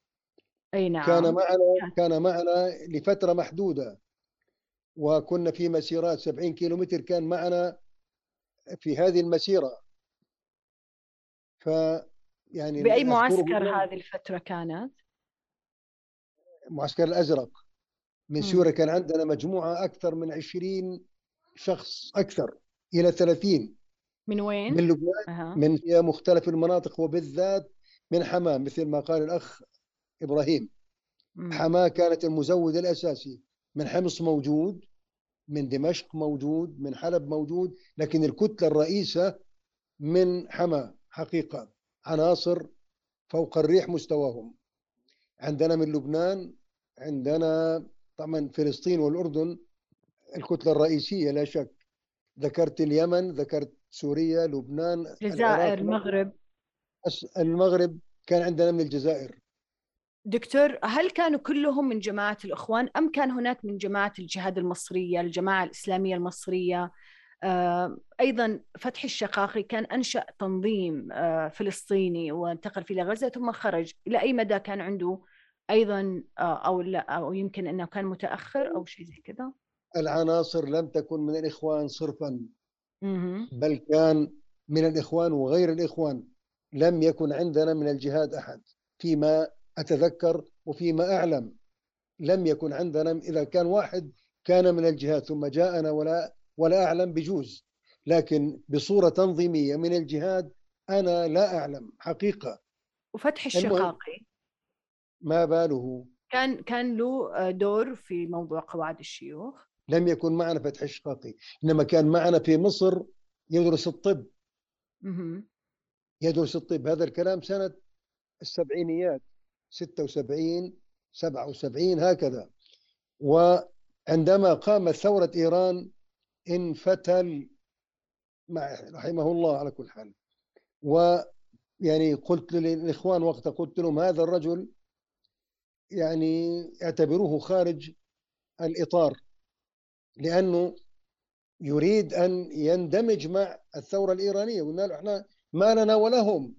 S4: أي نعم.
S1: كان معنا كان. معنا لفترة محدودة. وكنا في مسيرات 70 كيلو متر كان معنا في هذه المسيرة. ف يعني أذكره
S4: معسكر هذه الفترة كانت؟
S1: معسكر الأزرق. من. سوريا كان عندنا مجموعة أكثر من 20 شخص أكثر إلى 30
S4: من وين؟
S1: من لبنان
S4: أها.
S1: من مختلف المناطق وبالذات من حماة مثل ما قال الأخ إبراهيم
S4: مم.
S1: حماة كانت المزود الأساسي من حمص موجود من دمشق موجود من حلب موجود لكن الكتلة الرئيسة من حماة حقيقة عناصر فوق الريح مستواهم عندنا من لبنان عندنا طبعا فلسطين والأردن الكتلة الرئيسية لا شك. ذكرت اليمن ذكرت سوريا لبنان
S4: الجزائر المغرب.
S1: المغرب كان عندنا من الجزائر.
S4: دكتور هل كانوا كلهم من جماعة الإخوان أم كان هناك من جماعة الجهاد المصرية الجماعة الإسلامية المصرية؟ آه، أيضا فتحي الشقاقي كان أنشأ تنظيم آه، فلسطيني وانتقل فيه لغزة ثم خرج. إلى أي مدى كان عنده أيضا آه، أو لا أو يمكن أنه كان متأخر أو شيء زي كذا؟
S1: العناصر لم تكن من الإخوان صرفا. بل كان من الإخوان وغير الإخوان. لم يكن عندنا من الجهاد أحد. فيما أتذكر وفيما أعلم لم يكن عندنا إذا كان واحد كان من الجهاد ثم جاءنا ولا ولا أعلم بجوز. لكن بصورة تنظيمية من الجهاد أنا لا أعلم حقيقة. المهم-
S4: الشقاقي.
S1: ما باله؟
S4: كان كان له دور في موضوع قواعد الشيوخ.
S1: لم يكن معنا فتح الشقاقي إنما كان معنا في مصر يدرس الطب. يدرس الطب. هذا الكلام سنة السبعينيات 76 77 هكذا. وعندما قامت ثورة إيران انفتل مع رحمه الله على كل حال. ويعني قلت للإخوان وقتها قلت لهم هذا الرجل يعني اعتبروه خارج الإطار. لأنه يريد أن يندمج مع الثورة الإيرانية. قلنا له إحنا ما لنا ولهم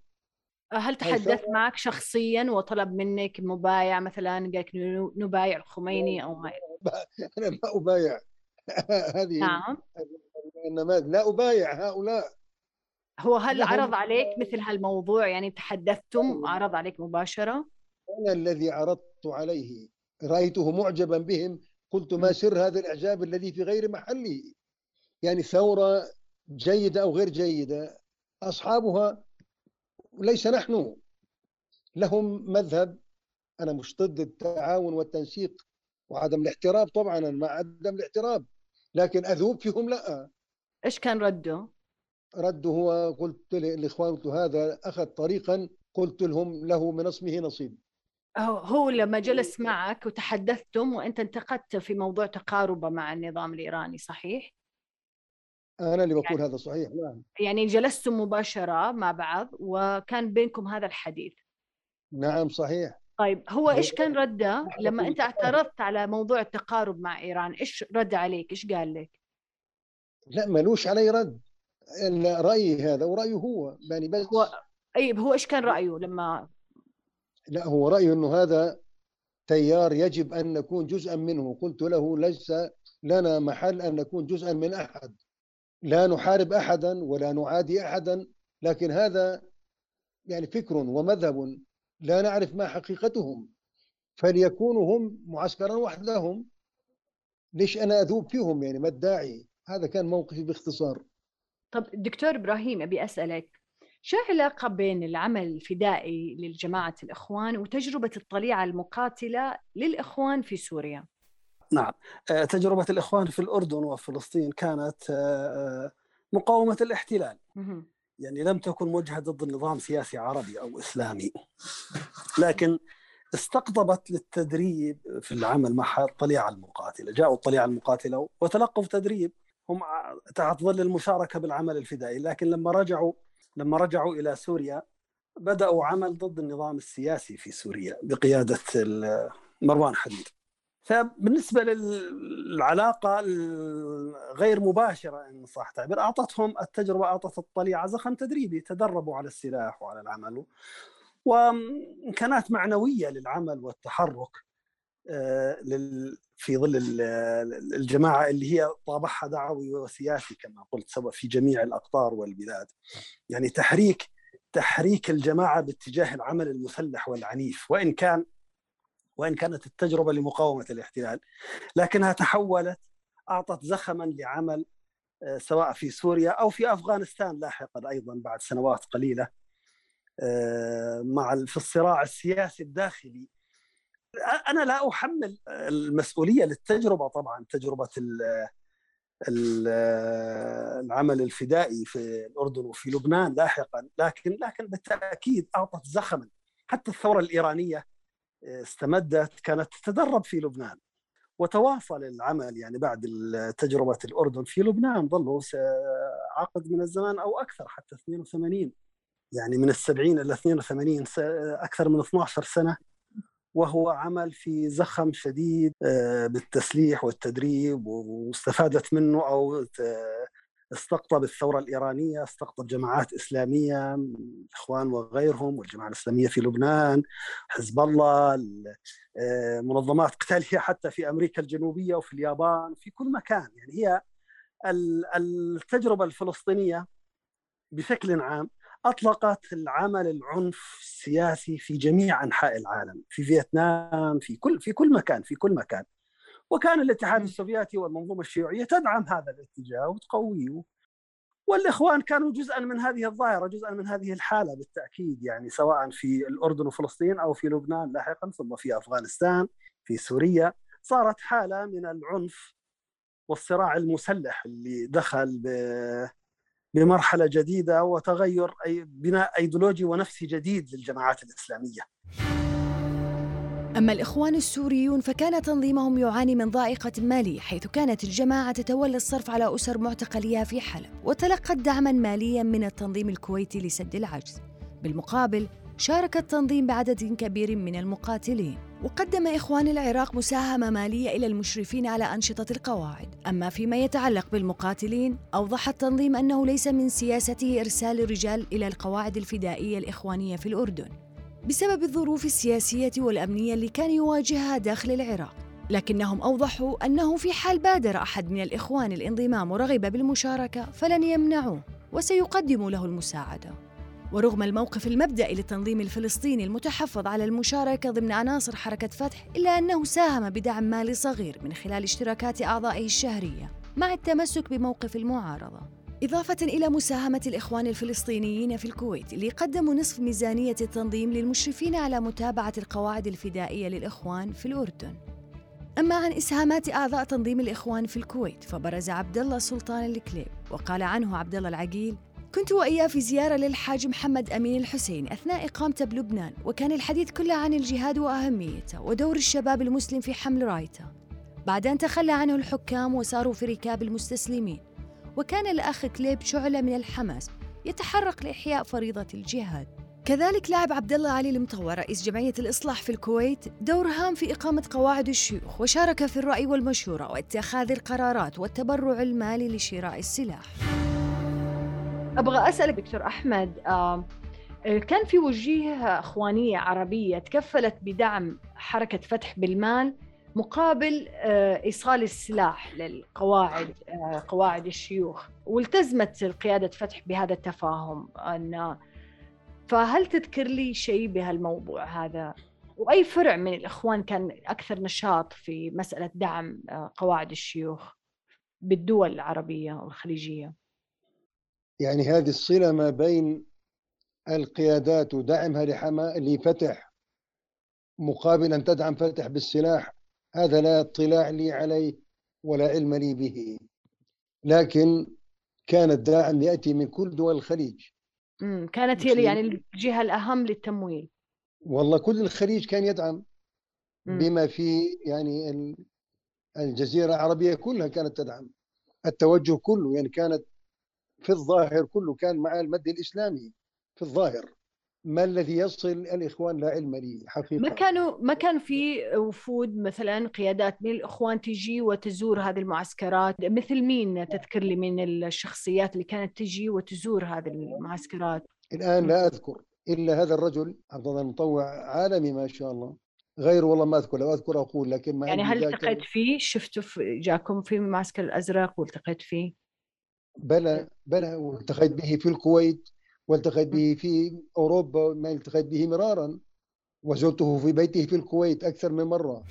S4: هل تحدث معك شخصيا وطلب منك مبايع مثلا قال لك نبايع الخميني أو ما
S1: أنا ما أبايع. هذه
S4: نعم.
S1: النماذج. لا أبايع هؤلاء.
S4: هو هل
S1: لهم-
S4: عرض عليك مثل هالموضوع؟ يعني تحدثتم عرض عليك مباشرة؟
S1: أنا الذي عرضت عليه. رأيته معجبا بهم. قلت ما سر هذا الإعجاب الذي في غير محله يعني ثورة جيدة أو غير جيدة أصحابها ليس نحن لهم مذهب. أنا مش ضد التعاون والتنسيق وعدم الاحتراب طبعا مع عدم الاحتراب لكن أذوب فيهم لا.
S4: إيش كان رده؟
S1: رد هو قلت للإخوان قلت هذا أخذ طريقا قلت لهم له من اسمه نصيب.
S4: هو- لما جلس معك وتحدثتم وأنت انتقدت في موضوع تقاربه مع النظام الإيراني صحيح؟
S1: أنا اللي بقول هذا صحيح نعم.
S4: يعني جلستم مباشرة مع بعض وكان بينكم هذا الحديث.
S1: نعم صحيح.
S4: طيب هو إيش كان رده لما
S1: أنت.
S4: اعترضت على موضوع التقارب مع إيران؟ إيش رد عليك؟ إيش قال لك؟
S1: لا ملوش علي رد. رأيي هذا ورأيه هو يعني بس.
S4: هو أي هو إيش كان رأيه لما
S1: لا هو رأيه أنه هذا تيار يجب أن نكون جزءا منه. قلت له ليس لنا محل أن نكون جزءا من أحد. لا نحارب أحدا ولا نعادي أحدا لكن هذا يعني فكر ومذهب لا نعرف ما حقيقتهم. فليكونوا هم معسكرا وحدهم. ليش أنا أذوب فيهم؟ يعني ما الداعي؟ هذا كان موقفي باختصار.
S8: طب دكتور إبراهيم أبي أسألك. شو العلاقة بين العمل الفدائي للجماعة الإخوان وتجربة الطليعة المقاتلة للإخوان في سوريا؟
S2: نعم. آه، تجربة الإخوان في الأردن وفلسطين كانت آه، آه، مقاومة الاحتلال. يعني لم تكن موجهة ضد النظام سياسي عربي أو إسلامي. لكن استقطبت للتدريب في العمل مع الطليعة المقاتلة. جاءوا الطليعة المقاتلة وتلقوا تدريب. هم تحت ظل المشاركة بالعمل الفدائي. لكن لما رجعوا لما رجعوا إلى سوريا بدأوا عمل ضد النظام السياسي في سوريا بقيادة مروان حديد. فبالنسبة للعلاقة الغير مباشرة إن صح تعبير أعطتهم التجربة أعطت الطليعة زخم تدريبي تدربوا على السلاح وعلى العمل وإمكانات معنوية للعمل والتحرك آه، في ظل الجماعة اللي هي طابعها دعوي وسياسي كما قلت سواء في جميع الأقطار والبلاد. يعني تحريك تحريك الجماعة باتجاه العمل المسلح والعنيف وإن كان وإن كانت التجربة لمقاومة الاحتلال لكنها تحولت أعطت زخما لعمل آه، سواء في سوريا أو في أفغانستان لاحقا أيضا بعد سنوات قليلة آه، مع في الصراع السياسي الداخلي أنا لا أحمل المسؤولية للتجربة طبعا تجربة العمل الفدائي في الأردن وفي لبنان لاحقا لكن لكن بالتأكيد أعطت زخما. حتى الثورة الإيرانية استمدت كانت تتدرب في لبنان. وتواصل العمل يعني بعد تجربة الأردن في لبنان ظلوا عقد من الزمان أو أكثر حتى 82 يعني من السبعين إلى 82 أكثر من 12 سنة وهو عمل في زخم شديد آه، بالتسليح والتدريب واستفادت منه أو استقطب الثورة الإيرانية استقطب جماعات إسلامية الإخوان وغيرهم والجماعة الإسلامية في لبنان حزب الله آه، منظمات قتالية حتى في أمريكا الجنوبية وفي اليابان في كل مكان. يعني هي التجربة الفلسطينية بشكل عام أطلقت العمل العنف السياسي في جميع أنحاء العالم في فيتنام في كل في كل مكان في كل مكان. وكان الاتحاد السوفيتي والمنظومة الشيوعية تدعم هذا الاتجاه وتقويه. والإخوان كانوا جزءا من هذه الظاهرة جزءا من هذه الحالة بالتأكيد يعني سواء في الأردن وفلسطين أو في لبنان لاحقا ثم في أفغانستان في سوريا. صارت حالة من العنف والصراع المسلح اللي دخل بمرحلة جديدة وتغير أي بناء أيديولوجي ونفسي جديد للجماعات الإسلامية.
S4: أما الإخوان السوريون فكان تنظيمهم يعاني من ضائقة مالية حيث كانت الجماعة تتولى الصرف على أسر معتقليها في حلب وتلقت دعما ماليا من التنظيم الكويتي لسد العجز. بالمقابل شارك التنظيم بعدد كبير من المقاتلين وقدم إخوان العراق مساهمة مالية إلى المشرفين على أنشطة القواعد. أما فيما يتعلق بالمقاتلين أوضح التنظيم أنه ليس من سياسته إرسال الرجال إلى القواعد الفدائية الإخوانية في الأردن بسبب الظروف السياسية والأمنية اللي كان يواجهها داخل العراق. لكنهم أوضحوا أنه في حال بادر أحد من الإخوان الانضمام ورغب بالمشاركة فلن يمنعوه وسيقدموا له المساعدة. ورغم الموقف المبدئي للتنظيم الفلسطيني المتحفظ على المشاركة ضمن عناصر حركة فتح إلا أنه ساهم بدعم مالي صغير من خلال اشتراكات أعضائه الشهرية مع التمسك بموقف المعارضة. إضافة إلى مساهمة الإخوان الفلسطينيين في الكويت اللي قدموا نصف ميزانية التنظيم للمشرفين على متابعة القواعد الفدائية للإخوان في الأردن. أما عن إسهامات أعضاء تنظيم الإخوان في الكويت فبرز عبد الله سلطان الكليب وقال عنه عبد الله العقيل كنت وإياه في زيارة للحاج محمد أمين الحسين أثناء إقامته بلبنان وكان الحديث كله عن الجهاد وأهميته ودور الشباب المسلم في حمل رايته. بعد أن تخلى عنه الحكام وصاروا في ركاب المستسلمين وكان الأخ كليب شعلة من الحماس يتحرك لإحياء فريضة الجهاد. كذلك لعب عبد الله علي المطور رئيس جمعية الإصلاح في الكويت دور هام في إقامة قواعد الشيوخ وشارك في الرأي والمشورة واتخاذ القرارات والتبرع المالي لشراء السلاح.
S8: أبغى اسالك دكتور أحمد
S4: آه، كان في وجيه أخوانية عربية تكفلت بدعم حركة فتح بالمال مقابل آه، إيصال السلاح للقواعد آه، قواعد الشيوخ والتزمت قياده فتح بهذا التفاهم أن فهل تذكر لي شيء بهالموضوع هذا؟ وأي فرع من الإخوان كان أكثر نشاط في مسألة دعم قواعد الشيوخ بالدول العربية والخليجية؟
S1: يعني هذه الصلة ما بين القيادات ودعمها لحما لفتح مقابل أن تدعم فتح بالسلاح هذا لا اطلاع لي عليه ولا علم لي به. لكن كان الداعم يأتي من كل دول الخليج.
S4: كانت هي يعني الجهة الأهم للتمويل.
S1: والله كل الخليج كان يدعم بما في يعني الجزيرة العربية كلها كانت تدعم. التوجه كله يعني كانت في الظاهر كله كان مع المد الإسلامي في الظاهر. ما الذي يصل الإخوان لا علم لي حقيقة.
S4: ما كانوا ما كان في وفود مثلا قيادات من الإخوان تجي وتزور هذه المعسكرات؟ مثل مين تذكر لي من الشخصيات اللي كانت تجي وتزور هذه المعسكرات؟
S1: الآن لا أذكر إلا هذا الرجل عبد الله المطوع عالمي ما شاء الله. غير والله ما أذكر لو أذكر أقول لكن ما
S4: يعني هل التقيت فيه؟ شفته في جاكم في المعسكر الأزرق والتقيت فيه؟
S1: بلى بلى والتقيت به في الكويت والتقيت به في أوروبا ما التقيت به مرارا وزرته في بيته في الكويت أكثر من مرة.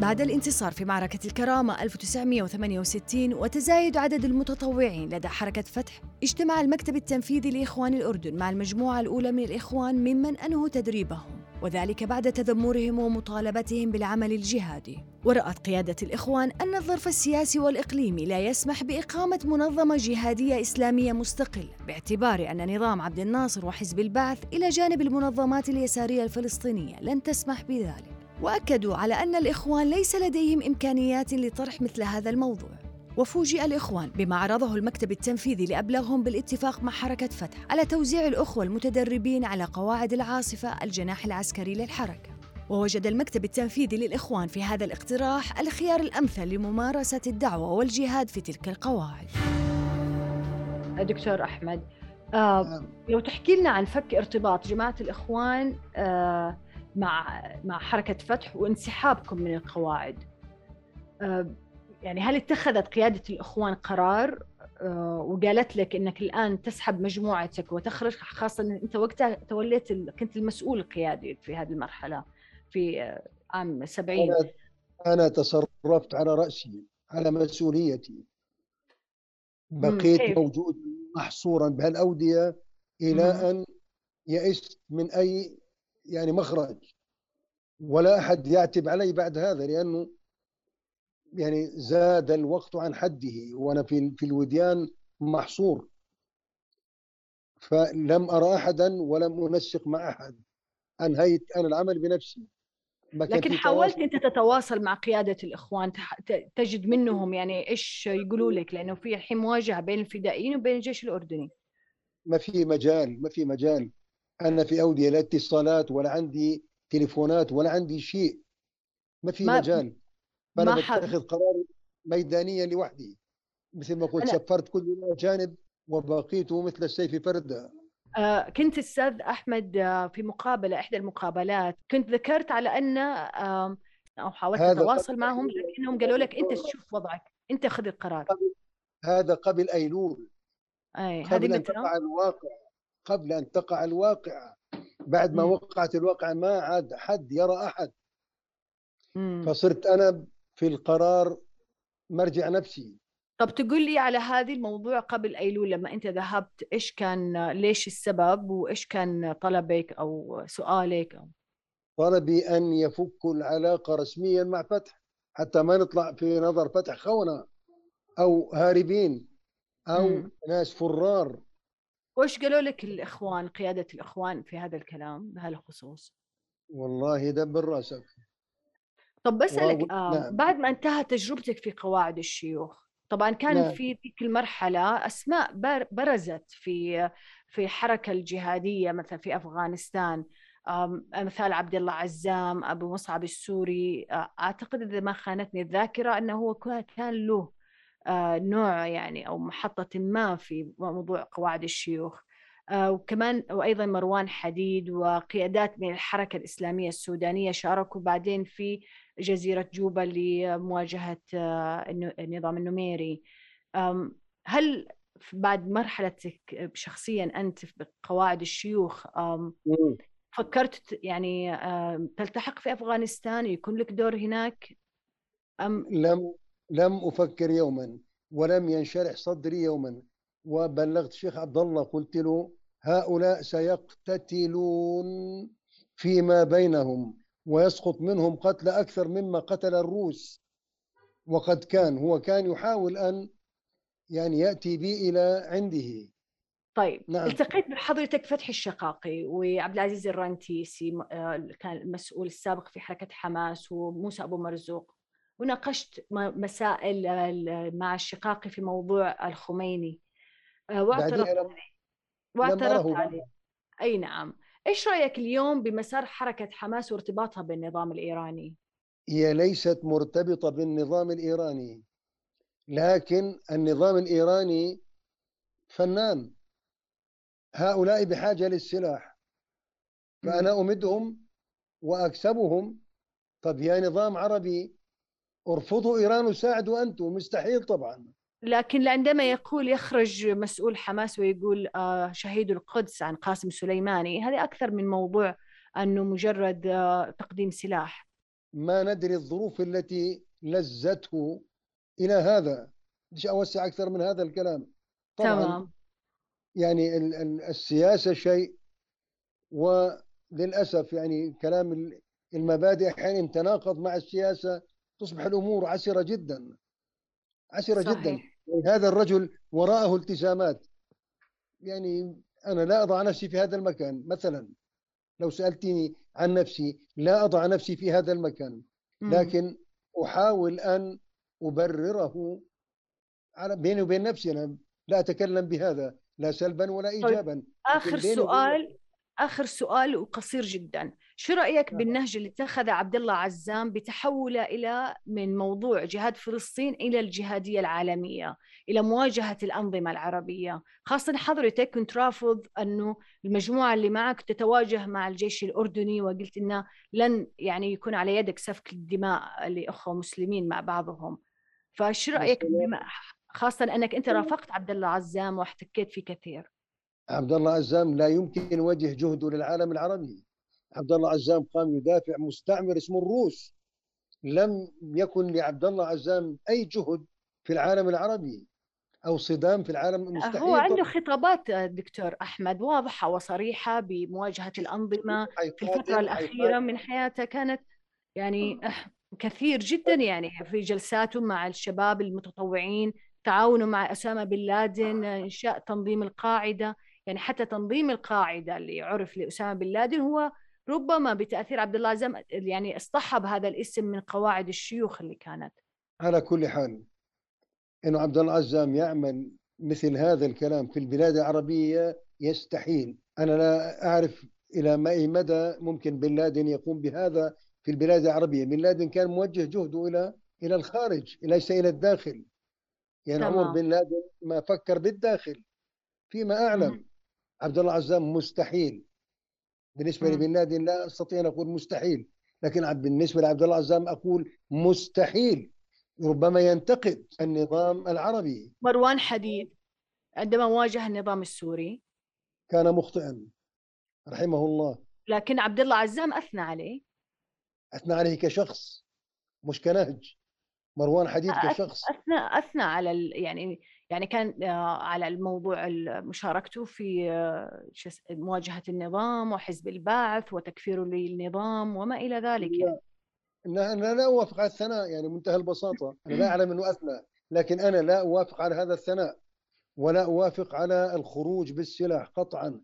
S13: بعد الانتصار في معركة الكرامة 1968 وتزايد عدد المتطوعين لدى حركة فتح اجتمع المكتب التنفيذي لإخوان الأردن مع المجموعة الأولى من الإخوان ممن أنهوا تدريبهم. وذلك بعد تذمرهم ومطالبتهم بالعمل الجهادي. ورأت قيادة الإخوان أن الظرف السياسي والإقليمي لا يسمح بإقامة منظمة جهادية إسلامية مستقلة باعتبار أن نظام عبد الناصر وحزب البعث إلى جانب المنظمات اليسارية الفلسطينية لن تسمح بذلك. وأكدوا على أن الإخوان ليس لديهم إمكانيات لطرح مثل هذا الموضوع. وفوجئ الإخوان بما عرضه المكتب التنفيذي لأبلغهم بالاتفاق مع حركة فتح على توزيع الأخوة المتدربين على قواعد العاصفة الجناح العسكري للحركة ووجد المكتب التنفيذي للإخوان في هذا الاقتراح الخيار الأمثل لممارسة الدعوة والجهاد في تلك القواعد
S4: دكتور أحمد آه نعم. لو تحكي لنا عن فك ارتباط جماعة الإخوان آه مع مع حركة فتح وانسحابكم من القواعد آه يعني هل اتخذت قيادة الإخوان قرار آه، وقالت لك إنك الآن تسحب مجموعتك وتخرج خاصة إن أنت وقتها توليت كنت المسؤول القيادي في هذه المرحلة في آه، عام 70
S1: أنا أنا تصرفت على رأسي على مسؤوليتي. بقيت موجود محصورا بهالأودية إلى مم. أن يئست من أي يعني مخرج. ولا أحد يعتب علي بعد هذا لأنه يعني زاد الوقت عن حده وأنا في في الوديان محصور. فلم أرى احدا ولم أنسق مع أحد. انهيت أنا العمل بنفسي.
S4: لكن حاولت أنت تتواصل مع قيادة الإخوان تجد منهم يعني إيش يقولوا لك؟ لأنه في الحين مواجهة بين الفدائيين وبين الجيش الأردني.
S1: ما في مجال ما في مجال. أنا في أودية لا اتصالات ولا عندي تليفونات ولا عندي شيء. ما في ما مجال. فانا بتخذ قرار ميدانيا لوحدي مثل ما قلت أنا... سفرت كل الاجانب وبقيت مثل السيف فردا
S4: آه كنت أستاذ أحمد آه في مقابلة إحدى المقابلات. كنت ذكرت على أن آه أو حاولت أتواصل معهم لكنهم قالوا لك أنت تشوف وضعك أنت خذ القرار.
S1: هذا قبل أيلول.
S4: أي.
S1: قبل أن تقع الواقع. قبل أن تقع الواقع. بعد ما م. وقعت الواقع ما عاد حد يرى أحد. م. فصرت أنا في القرار مرجع نفسي
S4: طب تقول لي على هذه الموضوع قبل أيلول لما أنت ذهبت إيش كان ليش السبب وإيش كان طلبك أو سؤالك أو...
S1: طلبي أن يفكوا العلاقة رسميا مع فتح حتى ما نطلع في نظر فتح خونة أو هاربين أو م. ناس فرار
S4: وش قالوا لك الإخوان قيادة الإخوان في هذا الكلام بهالخصوص؟
S1: والله دبر راسك
S4: طب بسألك آه نعم. بعد ما انتهت تجربتك في قواعد الشيوخ طبعا كان نعم. في ذيك المرحلة أسماء برزت في في الحركة الجهادية مثلا في أفغانستان مثال عبد الله عزام أبو مصعب السوري أعتقد إذا ما خانتني الذاكرة أنه هو كان له نوع يعني أو محطة ما في موضوع قواعد الشيوخ آه، وكمان وأيضا مروان حديد وقيادات من الحركة الإسلامية السودانية شاركوا بعدين في جزيرة جوبا لمواجهة آه، النظام النميري. هل بعد مرحلتك شخصيا أنت بقواعد الشيوخ فكرت يعني أم، تلتحق في أفغانستان ويكون لك دور هناك؟ أم؟
S1: لم لم أفكر يوما ولم ينشرح صدري يوما وبلغت الشيخ عبد الله قلت له هؤلاء سيقتتلون فيما بينهم. ويسقط منهم قتل أكثر مما قتل الروس. وقد كان هو كان يحاول أن يعني يأتي بي إلى عنده.
S4: طيب
S1: نعم.
S4: التقيت بحضرتك فتحي الشقاقي وعبد العزيز الرنتيسي آه، كان المسؤول السابق في حركة حماس وموسى أبو مرزوق. وناقشت مسائل مع الشقاقي في موضوع الخميني. آه، واعترضت عليه. واعترضت عليه. أي نعم. إيش رأيك اليوم بمسار حركة حماس وارتباطها بالنظام الإيراني؟
S1: هي ليست مرتبطة بالنظام الإيراني لكن النظام الإيراني فنان. هؤلاء بحاجة للسلاح. فأنا أمدهم وأكسبهم. طب يا نظام عربي أرفضوا إيران وساعدوا أنتم. مستحيل طبعا.
S4: لكن عندما يقول يخرج مسؤول حماس ويقول آه، شهيد القدس عن قاسم سليماني هذا أكثر من موضوع أنه مجرد آه، تقديم سلاح.
S1: ما ندري الظروف التي لزته إلى هذا. مش أوسع أكثر من هذا الكلام. طبعا
S4: تمام.
S1: يعني ال- ال- السياسة شيء وللأسف يعني كلام ال- المبادئ أحيانا تناقض مع السياسة تصبح الأمور عسرة جدا. عسرة جدا.
S4: صحيح.
S1: هذا الرجل وراءه التزامات. يعني أنا لا أضع نفسي في هذا المكان. مثلا لو سألتني عن نفسي لا أضع نفسي في هذا المكان. لكن أحاول أن أبرره على بيني وبين نفسي. أنا لا أتكلم بهذا لا سلبا ولا
S4: آخر
S1: بيني وبين
S4: سؤال. آخر سؤال وقصير جدا. شو رأيك. بالنهج اللي اتخذه عبد الله عزام بتحوله إلى من موضوع جهاد فلسطين إلى الجهادية العالمية إلى مواجهة الأنظمة العربية؟ خاصة حضرتك كنت رافض أنه المجموعة اللي معك تتواجه مع الجيش الأردني وقلت إنه لن يعني يكون على يدك سفك الدماء لأخوة مسلمين مع بعضهم. فشو رأيك بما خاصة أنك أنت رافقت عبد الله عزام واحتكيت فيه كثير.
S1: عبد الله عزام لا يمكن يوجه جهده للعالم العربي عبد الله عزام قام يدافع مستعمر اسمه الروس لم يكن لعبد الله عزام أي جهد في العالم العربي أو صدام في العالم مستحيل
S4: هو عنده. خطابات دكتور أحمد واضحة وصريحة بمواجهة الأنظمة في الأخيرة
S1: حيقاتل.
S4: من حياته كانت يعني كثير جدا يعني في جلساته مع الشباب المتطوعين تعاونه مع أسامة بن لادن إنشاء تنظيم القاعدة يعني حتى تنظيم القاعدة اللي عرف لأسامة بن لادن هو ربما بتأثير عبد الله عزام يعني اصطحب هذا الاسم من قواعد الشيوخ اللي كانت.
S1: على كل حال انه عبد الله عزام يعمل مثل هذا الكلام في البلاد العربية يستحيل. أنا لا أعرف إلى ما أي مدى ممكن بن لادن يقوم بهذا في البلاد العربية. بن لادن كان موجه جهده إلى إلى الخارج ليس إلى الداخل. يعني عمر. بن لادن ما فكر بالداخل. فيما
S4: أعلم.
S1: عبد الله عزام مستحيل. بالنسبة
S4: مم.
S1: لبن لادن لا أستطيع أن أقول مستحيل لكن بالنسبة لعبد الله عزام أقول مستحيل. ربما ينتقد النظام العربي.
S4: مروان حديد عندما واجه النظام السوري.
S1: كان مخطئا رحمه الله.
S4: لكن عبد الله عزام أثنى عليه.
S1: أثنى عليه كشخص مش كنهج. مروان حديد كشخص.
S4: أثنى أثنى على يعني يعني كان آه، على الموضوع ال- مشاركته في آه، مواجهة النظام وحزب البعث وتكفيره للنظام وما إلى ذلك يعني.
S1: لا أنا لا أوافق على الثناء يعني منتهى البساطة أنا لا أعلم أنه أثنى لكن أنا لا أوافق على هذا الثناء ولا أوافق على الخروج بالسلاح قطعا